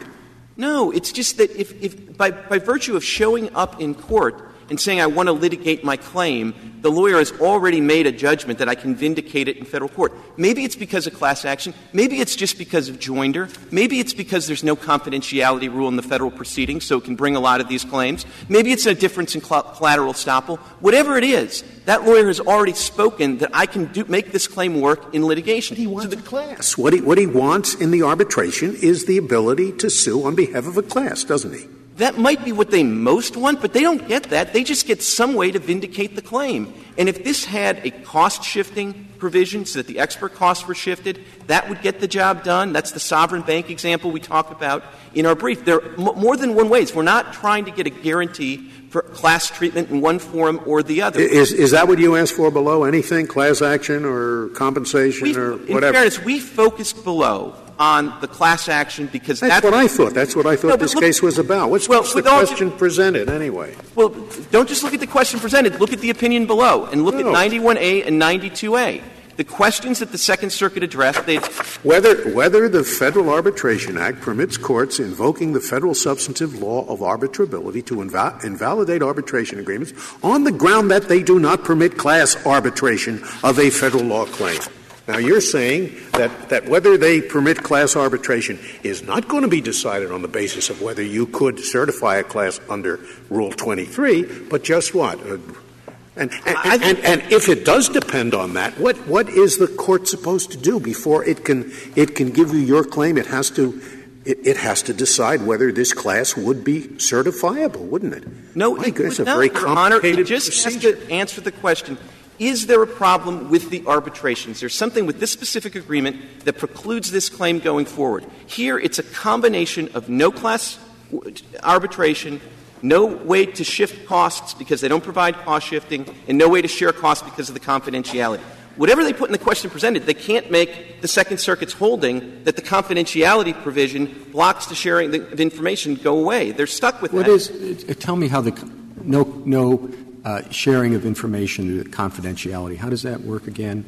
No, it's just that if, if by, by virtue of showing up in court and saying I want to litigate my claim, the lawyer has already made a judgment that I can vindicate it in federal court. Maybe it's because of class action. Maybe it's just because of joinder. Maybe it's because there's no confidentiality rule in the federal proceedings, so it can bring a lot of these claims. Maybe it's a difference in cl- collateral estoppel. Whatever it is, that lawyer has already spoken that I can do, make this claim work in litigation. He wants a class. What he, what he wants in the arbitration is the ability to sue on behalf of a class, doesn't he? That might be what they most want, but they don't get that. They just get some way to vindicate the claim. And if this had a cost shifting provision so that the expert costs were shifted, that would get the job done. That's the sovereign bank example we talked about in our brief. There are m- more than one ways. We're not trying to get a guarantee for class treatment in one form or the other. Is, is that what you asked for below? Anything? Class action or compensation We- or in whatever? fairness, we focused below on the class action because That's what I thought. That's what I thought this case was about. What's, the question presented anyway? Well, don't just look at the question presented. Look at the opinion below and look at 91A and 92A. The questions that the Second Circuit addressed, they Whether, whether the Federal Arbitration Act permits courts invoking the federal substantive law of arbitrability to inva- invalidate arbitration agreements on the ground that they do not permit class arbitration of a federal law claim. Now, you're saying that, that whether they permit class arbitration is not going to be decided on the basis of whether you could certify a class under Rule 23, but just what? Uh, and, and, and, and if it does depend on that, what, what is the court supposed to do before it can, it can give you your claim? It has to, it, it has to decide whether this class would be certifiable, wouldn't it? No, My it goodness, would a not, very Your Honor. It complicated just procedure. has to answer the question: Is there a problem with the arbitrations? There's something with this specific agreement that precludes this claim going forward. Here, it's a combination of no class arbitration. No way to shift costs because they don't provide cost shifting, and no way to share costs because of the confidentiality. Whatever they put in the question presented, they can't make the Second Circuit's holding that the confidentiality provision blocks the sharing of information go away. They're stuck with What that. is, uh, tell me how the, no, no sharing of information, uh, confidentiality, how does that work again?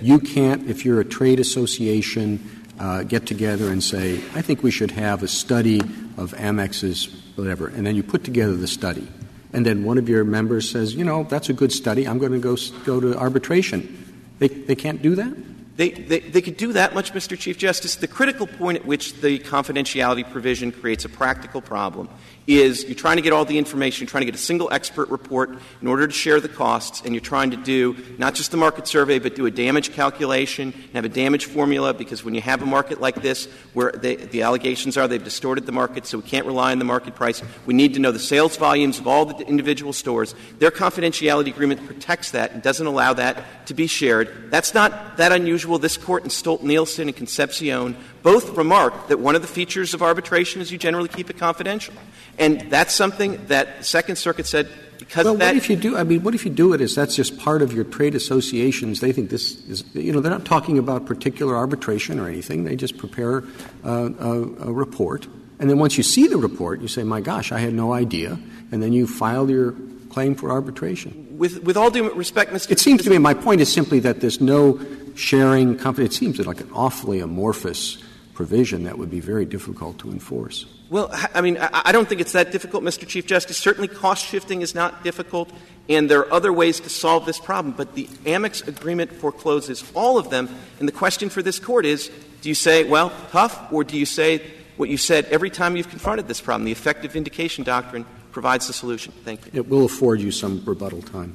You can't, if you're a trade association, uh, get together and say, I think we should have a study of Amex's whatever, and then you put together the study. And then one of your members says, you know, that's a good study, I'm going to go, go to arbitration. They, they can't do that? They, they, they could do that much, Mr. Chief Justice. The critical point at which the confidentiality provision creates a practical problem is you're trying to get all the information, trying to get a single expert report in order to share the costs, and you're trying to do not just the market survey, but do a damage calculation and have a damage formula, because when you have a market like this, where they, the allegations are they've distorted the market, so we can't rely on the market price, we need to know the sales volumes of all the individual stores. Their confidentiality agreement protects that and doesn't allow that to be shared. That's not that unusual. This Court in Stolt Nielsen and Concepcion both remarked that one of the features of arbitration is you generally keep it confidential. And that's something that the Second Circuit said because Well, of that. what if you do? I mean, what if you do it as that's just part of your trade associations? They think this is, you know, they're not talking about particular arbitration or anything. They just prepare uh, a, a report, and then once you see the report, you say, "My gosh, I had no idea," and then you file your claim for arbitration. with, with all due respect, Mr. It seems to me my point is simply that there's no sharing. Company. It seems like an awfully amorphous provision that would be very difficult to enforce. Well, I mean, I don't think it's that difficult, Mr. Chief Justice. Certainly, cost shifting is not difficult, and there are other ways to solve this problem. But the Amex agreement forecloses all of them. And the question for this Court is do you say, well, tough, or do you say what you said every time you've confronted this problem? The effective vindication doctrine provides the solution. Thank you. It will afford you some rebuttal time.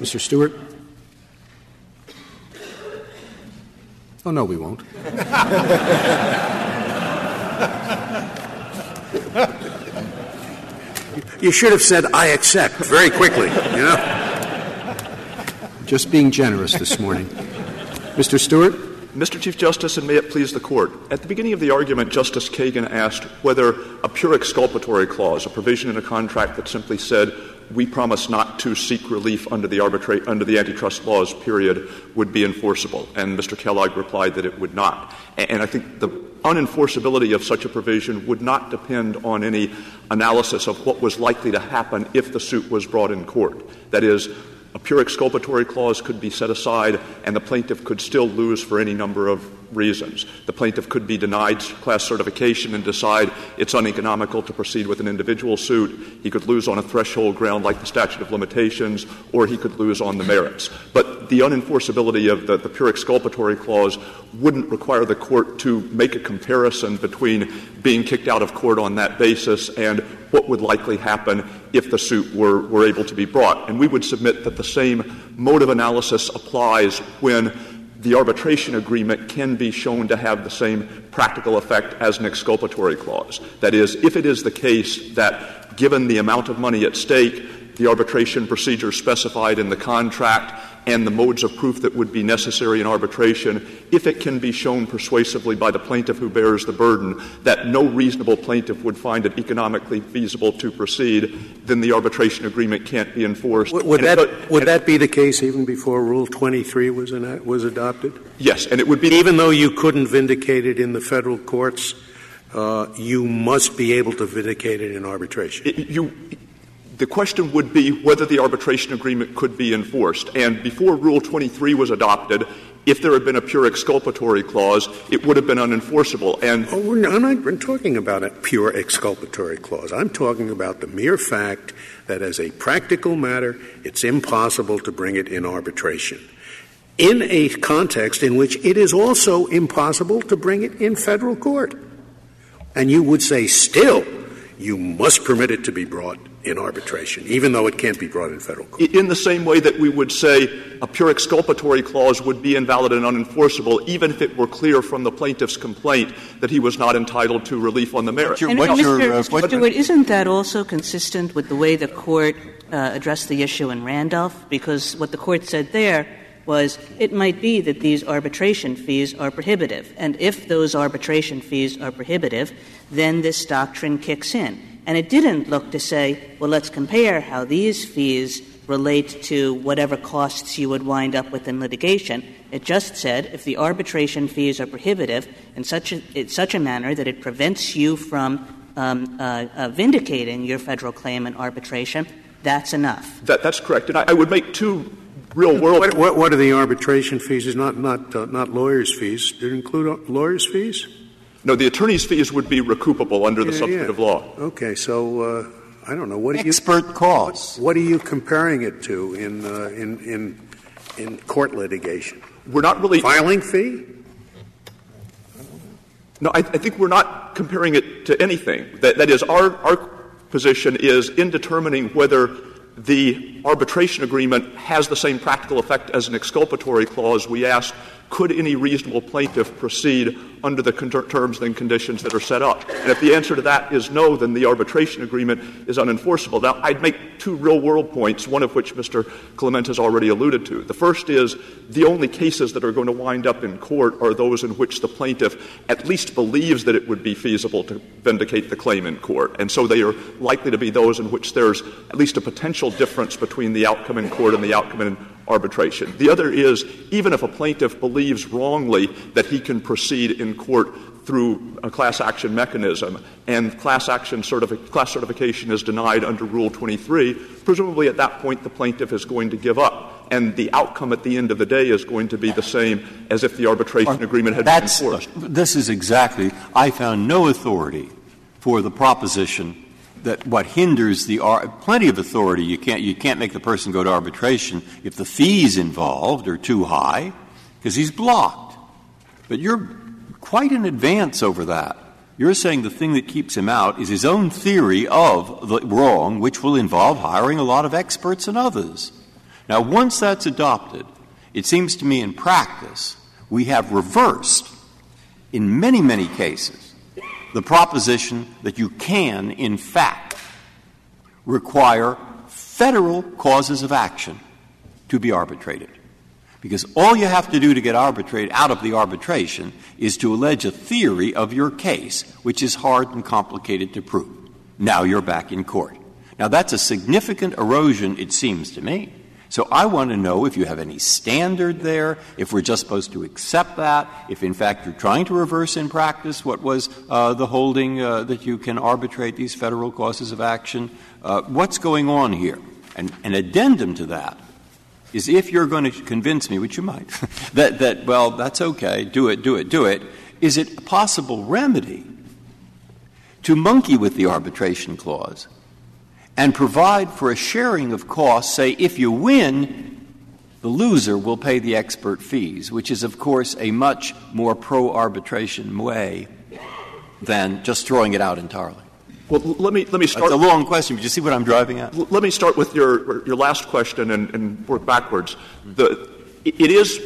Mr. Stewart? Oh, no, we won't. You should have said, I accept, very quickly, you know? Just being generous this morning. Mr. Stewart? Mr. Chief Justice, and may it please the Court. At the beginning of the argument, Justice Kagan asked whether a pure exculpatory clause, a provision in a contract that simply said, we promise not to seek relief under the under the antitrust laws period would be enforceable and Mr. Kellogg replied that it would not and I think the unenforceability of such a provision would not depend on any analysis of what was likely to happen if the suit was brought in court that is a pure exculpatory clause could be set aside and the plaintiff could still lose for any number of reasons. The plaintiff could be denied class certification and decide it's uneconomical to proceed with an individual suit. He could lose on a threshold ground like the statute of limitations, or he could lose on the merits. But the unenforceability of the, the pure exculpatory clause wouldn't require the court to make a comparison between being kicked out of court on that basis and what would likely happen if the suit were, were able to be brought. And we would submit that the same mode of analysis applies when the arbitration agreement can be shown to have the same practical effect as an exculpatory clause. That is, if it is the case that given the amount of money at stake, the arbitration procedure specified in the contract and the modes of proof that would be necessary in arbitration, if it can be shown persuasively by the plaintiff who bears the burden that no reasonable plaintiff would find it economically feasible to proceed, then the arbitration agreement can't be enforced. Would, that, would that be the case even before Rule 23 was, in, was adopted? Yes, and it would be. Even though you couldn't vindicate it in the federal courts, uh, you must be able to vindicate it in arbitration. It, you, the question would be whether the arbitration agreement could be enforced. And before Rule 23 was adopted, if there had been a pure exculpatory clause, it would have been unenforceable. And oh, not, I'm not talking about a pure exculpatory clause. I'm talking about the mere fact that, as a practical matter, it's impossible to bring it in arbitration. In a context in which it is also impossible to bring it in federal court. And you would say, still, you must permit it to be brought in arbitration, even though it can't be brought in federal court. In the same way that we would say a pure exculpatory clause would be invalid and unenforceable, even if it were clear from the plaintiff's complaint that he was not entitled to relief on the merits. And what's your, Mr. Uh, what Stewart, isn't that also consistent with the way the court uh, addressed the issue in Randolph? Because what the court said there was it might be that these arbitration fees are prohibitive. And if those arbitration fees are prohibitive, then this doctrine kicks in. And it didn't look to say, well, let's compare how these fees relate to whatever costs you would wind up with in litigation. It just said if the arbitration fees are prohibitive in such a, in such a manner that it prevents you from um, uh, uh, vindicating your federal claim in arbitration, that's enough. That, that's correct. And I, I would make two real world. What, what, what, are the arbitration fees? Is not not uh, not lawyers' fees? Did it include lawyers' fees? No, the attorney's fees would be recoupable under the substantive yeah. law. Okay, so uh, I don't know what expert you, costs. What, what, are you comparing it to in uh, in in in court litigation? We're not really filing fee. No, I, I think we're not comparing it to anything. That, that is, our our position is in determining whether the arbitration agreement has the same practical effect as an exculpatory clause. We ask could any reasonable plaintiff proceed under the terms and conditions that are set up? And if the answer to that is no, then the arbitration agreement is unenforceable. Now, I'd make two real world points, one of which Mr. Clement has already alluded to. The first is the only cases that are going to wind up in court are those in which the plaintiff at least believes that it would be feasible to vindicate the claim in court. And so they are likely to be those in which there's at least a potential difference between the outcome in court and the outcome in arbitration. The other is even if a plaintiff believes wrongly that he can proceed in court through a class action mechanism and class action certifi- class certification is denied under Rule 23, presumably at that point the plaintiff is going to give up. and the outcome at the end of the day is going to be the same as if the arbitration agreement had been enforced. This is exactly, I found no authority for the proposition that what hinders the plenty of authority. You can't you can't make the person go to arbitration if the fees involved are too high because he's blocked. But you're quite in advance over that. You're saying the thing that keeps him out is his own theory of the wrong which will involve hiring a lot of experts and others. Now once that's adopted it seems to me in practice we have reversed in many many cases the proposition that you can, in fact, require federal causes of action to be arbitrated. Because all you have to do to get arbitrated out of the arbitration is to allege a theory of your case, which is hard and complicated to prove. Now you're back in court. Now that's a significant erosion, it seems to me, so I want to know if you have any standard there, if we're just supposed to accept that, if in fact you're trying to reverse in practice what was uh, the holding uh, that you can arbitrate these federal causes of action. Uh, what's going on here? And an addendum to that is if you're going to convince me, which you might, that, that, well, that's okay, do it, do it, do it, is it a possible remedy to monkey with the arbitration clause and provide for a sharing of costs, say, if you win, the loser will pay the expert fees, which is, of course, a much more pro arbitration way than just throwing it out entirely. Well, let me let me start. It's a long question, but you see what I'm driving at. Let me start with your your last question and, and work backwards. The, it is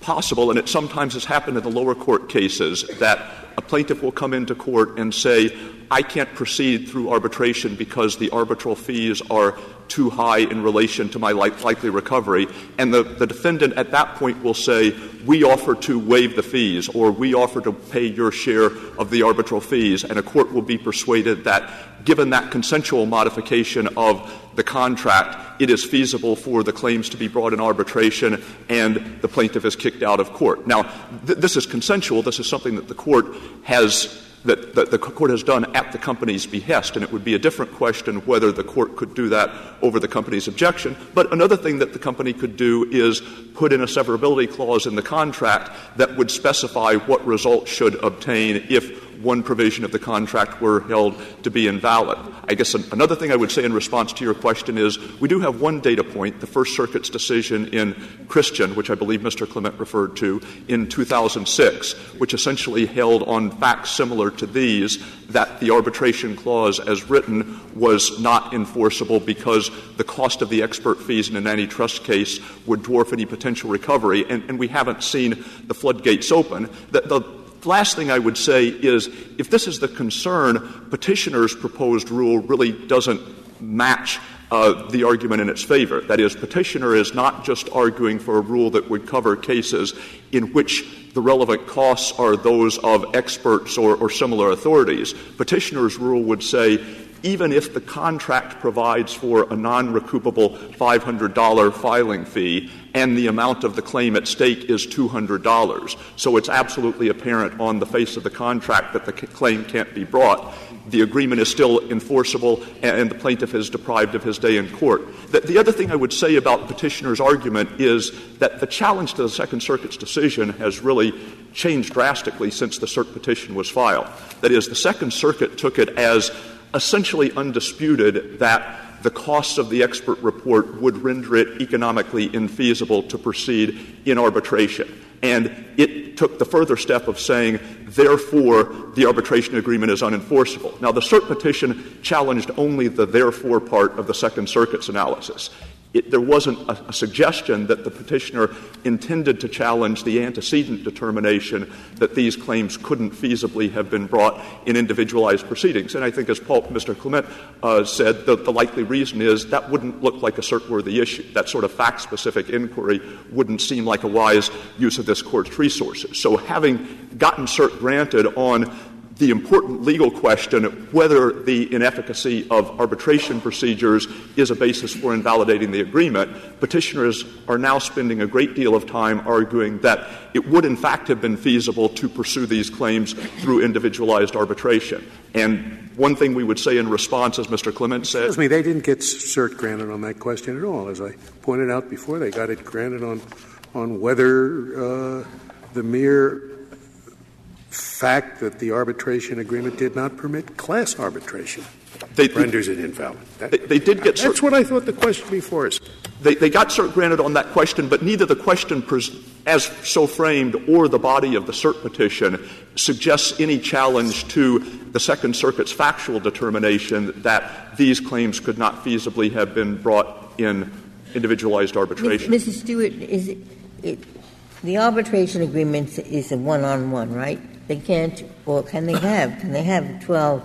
possible, and it sometimes has happened in the lower court cases, that a plaintiff will come into court and say, I can't proceed through arbitration because the arbitral fees are too high in relation to my likely recovery. And the, the defendant at that point will say, We offer to waive the fees, or we offer to pay your share of the arbitral fees. And a court will be persuaded that, given that consensual modification of the contract, it is feasible for the claims to be brought in arbitration and the plaintiff is kicked out of court. Now, th- this is consensual. This is something that the court has that, the court has done at the company's behest, and it would be a different question whether the court could do that over the company's objection. But another thing that the company could do is put in a severability clause in the contract that would specify what result should obtain if one provision of the contract were held to be invalid. I guess another thing I would say in response to your question is we do have one data point, the First Circuit's decision in Kristian, which I believe Mr. Clement referred to, in 2006, which essentially held on facts similar to these that the arbitration clause as written was not enforceable because the cost of the expert fees in an antitrust case would dwarf any potential recovery, and, and we haven't seen the floodgates open. The, the, last thing I would say is if this is the concern, petitioner's proposed rule really doesn't match uh, the argument in its favor. That is, petitioner is not just arguing for a rule that would cover cases in which the relevant costs are those of experts or, or similar authorities. Petitioner's rule would say even if the contract provides for a non recoupable $500 filing fee and the amount of the claim at stake is $200. So it's absolutely apparent on the face of the contract that the claim can't be brought. The agreement is still enforceable and the plaintiff is deprived of his day in court. The, the other thing I would say about petitioner's argument is that the challenge to the Second Circuit's decision has really changed drastically since the cert petition was filed. That is, the Second Circuit took it as essentially undisputed that the cost of the expert report would render it economically infeasible to proceed in arbitration. And it took the further step of saying, therefore, the arbitration agreement is unenforceable. Now, the cert petition challenged only the therefore part of the Second Circuit's analysis. It, there wasn't a, a, suggestion that the petitioner intended to challenge the antecedent determination that these claims couldn't feasibly have been brought in individualized proceedings. And I think, as Paul, Mr. Clement uh, said, the, the, likely reason is that wouldn't look like a cert-worthy issue. That sort of fact-specific inquiry wouldn't seem like a wise use of this court's resources. So, having gotten cert granted on the important legal question of whether the inefficacy of arbitration procedures is a basis for invalidating the agreement, petitioners are now spending a great deal of time arguing that it would in fact have been feasible to pursue these claims through individualized arbitration. And one thing we would say in response, as Mr. Clement said. Excuse me, they didn't get cert granted on that question at all. As I pointed out before, they got it granted on, on whether uh, the mere fact that the arbitration agreement did not permit class arbitration They- renders it invalid. That- They, they did get cert. that's what I thought the question before us. They, they got cert granted on that question, but neither the question pres- as so framed or the body of the cert petition suggests any challenge to the Second Circuit's factual determination that these claims could not feasibly have been brought in individualized arbitration. Mrs. Stewart, is it, it, the arbitration agreement is a one-on-one, right? They can't, or can they have, can they have 12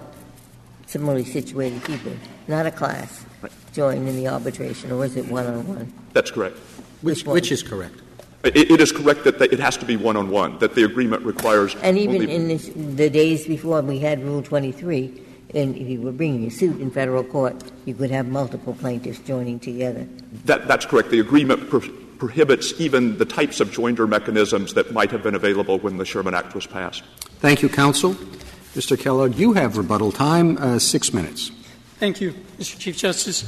similarly situated people, not a class, join in the arbitration, or is it one-on-one? That's correct. Which, one? which is correct? It, it is correct that the, it has to be one on one, that the agreement requires. And even only- in this, the days before we had Rule 23, and if you were bringing a suit in federal court, you could have multiple plaintiffs joining together. That, that's correct. The agreement pro- prohibits even the types of joinder mechanisms that might have been available when the Sherman Act was passed. Thank you, counsel. Mr. Kellogg, you have rebuttal time, uh, six minutes. Thank you, Mr. Chief Justice.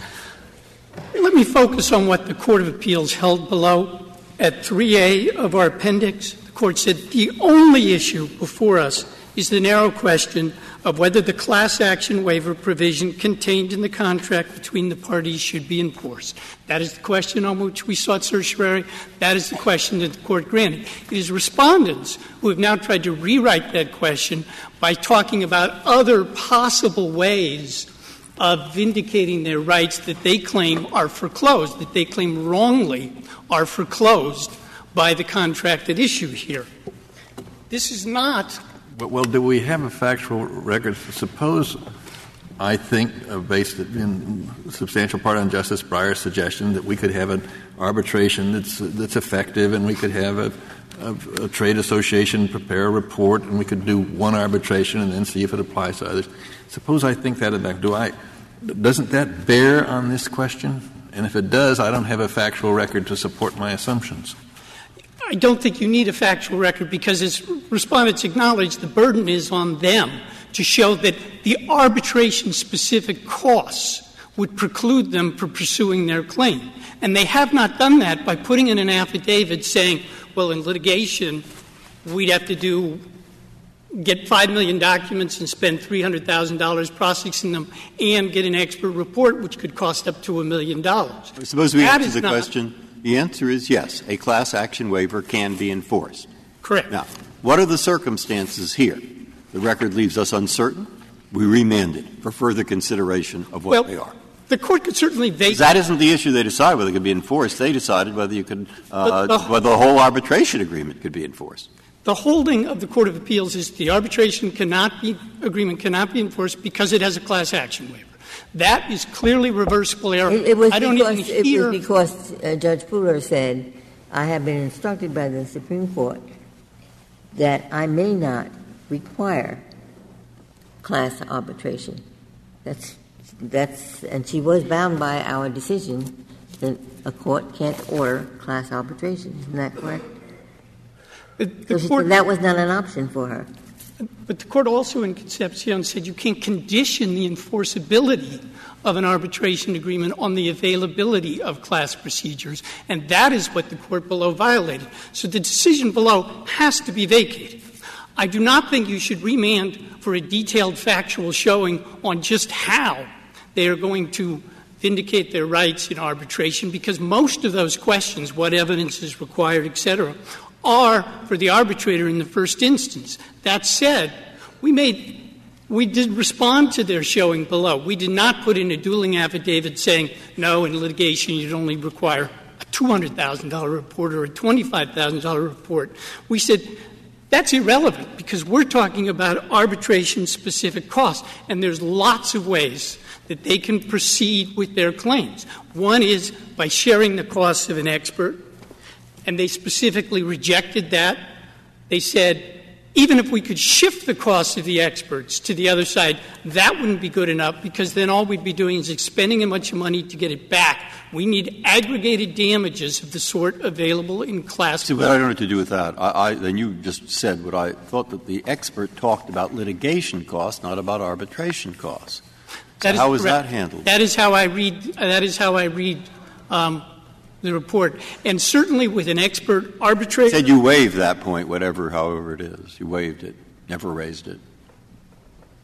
Let me focus on what the Court of Appeals held below. At 3A of our appendix, the Court said the only issue before us is the narrow question of whether the class action waiver provision contained in the contract between the parties should be enforced. That is the question on which we sought certiorari. That is the question that the Court granted. It is respondents who have now tried to rewrite that question by talking about other possible ways of vindicating their rights that they claim are foreclosed, that they claim wrongly are foreclosed by the contract at issue here. This is not Well, do we have a factual record? Suppose, I think, uh, based in substantial part on Justice Breyer's suggestion, that we could have an arbitration that's, that's effective and we could have a, a, a trade association prepare a report and we could do one arbitration and then see if it applies to others. Suppose I think that about, do I, doesn't that bear on this question? And if it does, I don't have a factual record to support my assumptions. I don't think you need a factual record because, as respondents acknowledge, the burden is on them to show that the arbitration specific costs would preclude them from pursuing their claim. And they have not done that by putting in an affidavit saying, well, in litigation, we'd have to do get 5 million documents and spend $300,000 processing them and get an expert report, which could cost up to a million dollars. Suppose we That answer the question. The answer is yes, a class action waiver can be enforced. Correct. Now, what are the circumstances here? The record leaves us uncertain. We remand it for further consideration of what Well, they are. The court could certainly vacate. That isn't the issue they decide whether it can be enforced. They decided whether you could, uh, the- whether the whole arbitration agreement could be enforced. The holding of the Court of Appeals is the arbitration cannot be, agreement cannot be enforced because it has a class action waiver. That is clearly reversible error. It, it was I don't because, even it hear. was because uh, Judge Pooler said, I have been instructed by the Supreme Court that I may not require class arbitration. That's, that's, and she was bound by our decision that a court can't order class arbitration. Isn't that correct? So the she court, that was not an option for her. But the court also in Concepcion said you can't condition the enforceability of an arbitration agreement on the availability of class procedures, and that is what the court below violated. So the decision below has to be vacated. I do not think you should remand for a detailed factual showing on just how they are going to vindicate their rights in arbitration, because most of those questions, what evidence is required, et cetera, are for the arbitrator in the first instance. That said, we made we did respond to their showing below. We did not put in a dueling affidavit saying, no, in litigation you'd only require a $200,000 report or a $25,000 report. We said, that's irrelevant because we're talking about arbitration specific costs, and there's lots of ways that they can proceed with their claims. One is by sharing the costs of an expert, and they specifically rejected that. They said even if we could shift the cost of the experts to the other side, that wouldn't be good enough because then all we'd be doing is expending a bunch of money to get it back. We need aggregated damages of the sort available in class. See, but I don't know what to do with that. I, I, then you just said what I thought that the expert talked about litigation costs, not about arbitration costs. So That is how is correct. that handled? That is how I read. That is how I read um, the report. And certainly, with an expert arbitrator, said you waived that point, whatever, however it is. You waived it, never raised it.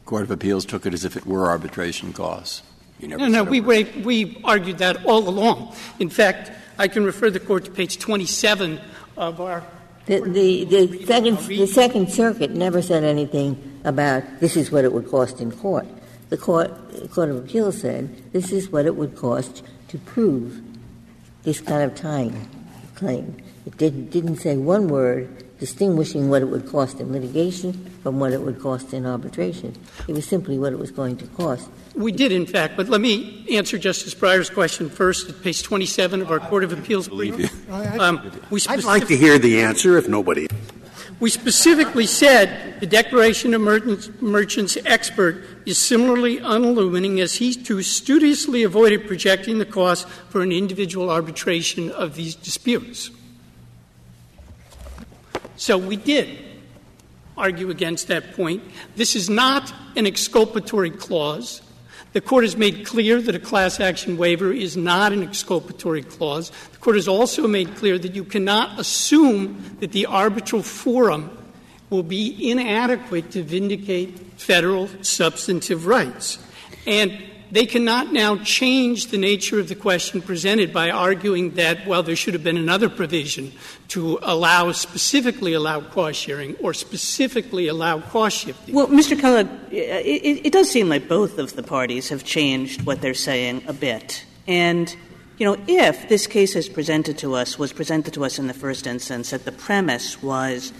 Court of Appeals took it as if it were arbitration costs. You never No, no, we, it was. wa- we argued that all along. In fact, I can refer the court to page 27 of our. The, the, the second, the Second Circuit never said anything about this is what it would cost in court. The court, the Court of Appeals said this is what it would cost to prove this kind of tying claim. It didn't, didn't say one word distinguishing what it would cost in litigation from what it would cost in arbitration. It was simply what it was going to cost. We did, in fact, but let me answer Justice Breyer's question first at page 27 of our Court of Appeals brief. Um, we I'd like to hear the answer if nobody. We specifically said the Declaration of Merchants, expert is similarly unilluminating as he too studiously avoided projecting the cost for an individual arbitration of these disputes. So we did argue against that point. This is not an exculpatory clause. The Court has made clear that a class action waiver is not an exculpatory clause. The Court has also made clear that you cannot assume that the arbitral forum will be inadequate to vindicate federal substantive rights. And they cannot now change the nature of the question presented by arguing that, well, there should have been another provision to allow, specifically allow cost sharing or specifically allow cost shifting. Well, Mr. Kellogg, it, it, does seem like both of the parties have changed what they're saying a bit. And, you know, if this case is presented to us, was presented to us in the first instance, that the premise was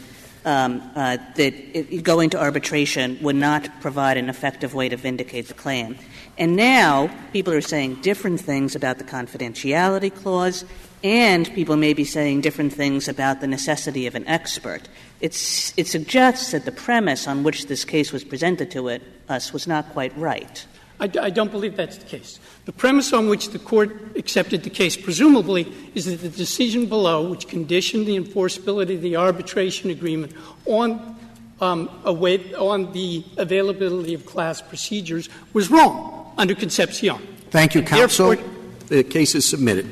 um, uh, that it, going to arbitration would not provide an effective way to vindicate the claim. And now people are saying different things about the confidentiality clause, and people may be saying different things about the necessity of an expert. It's, it suggests that the premise on which this case was presented to it, us was not quite right. I, I don't believe that's the case. The premise on which the court accepted the case, presumably, is that the decision below, which conditioned the enforceability of the arbitration agreement on, um, on the availability of class procedures, was wrong under Concepcion. Thank you, counsel. therefore- The case is submitted.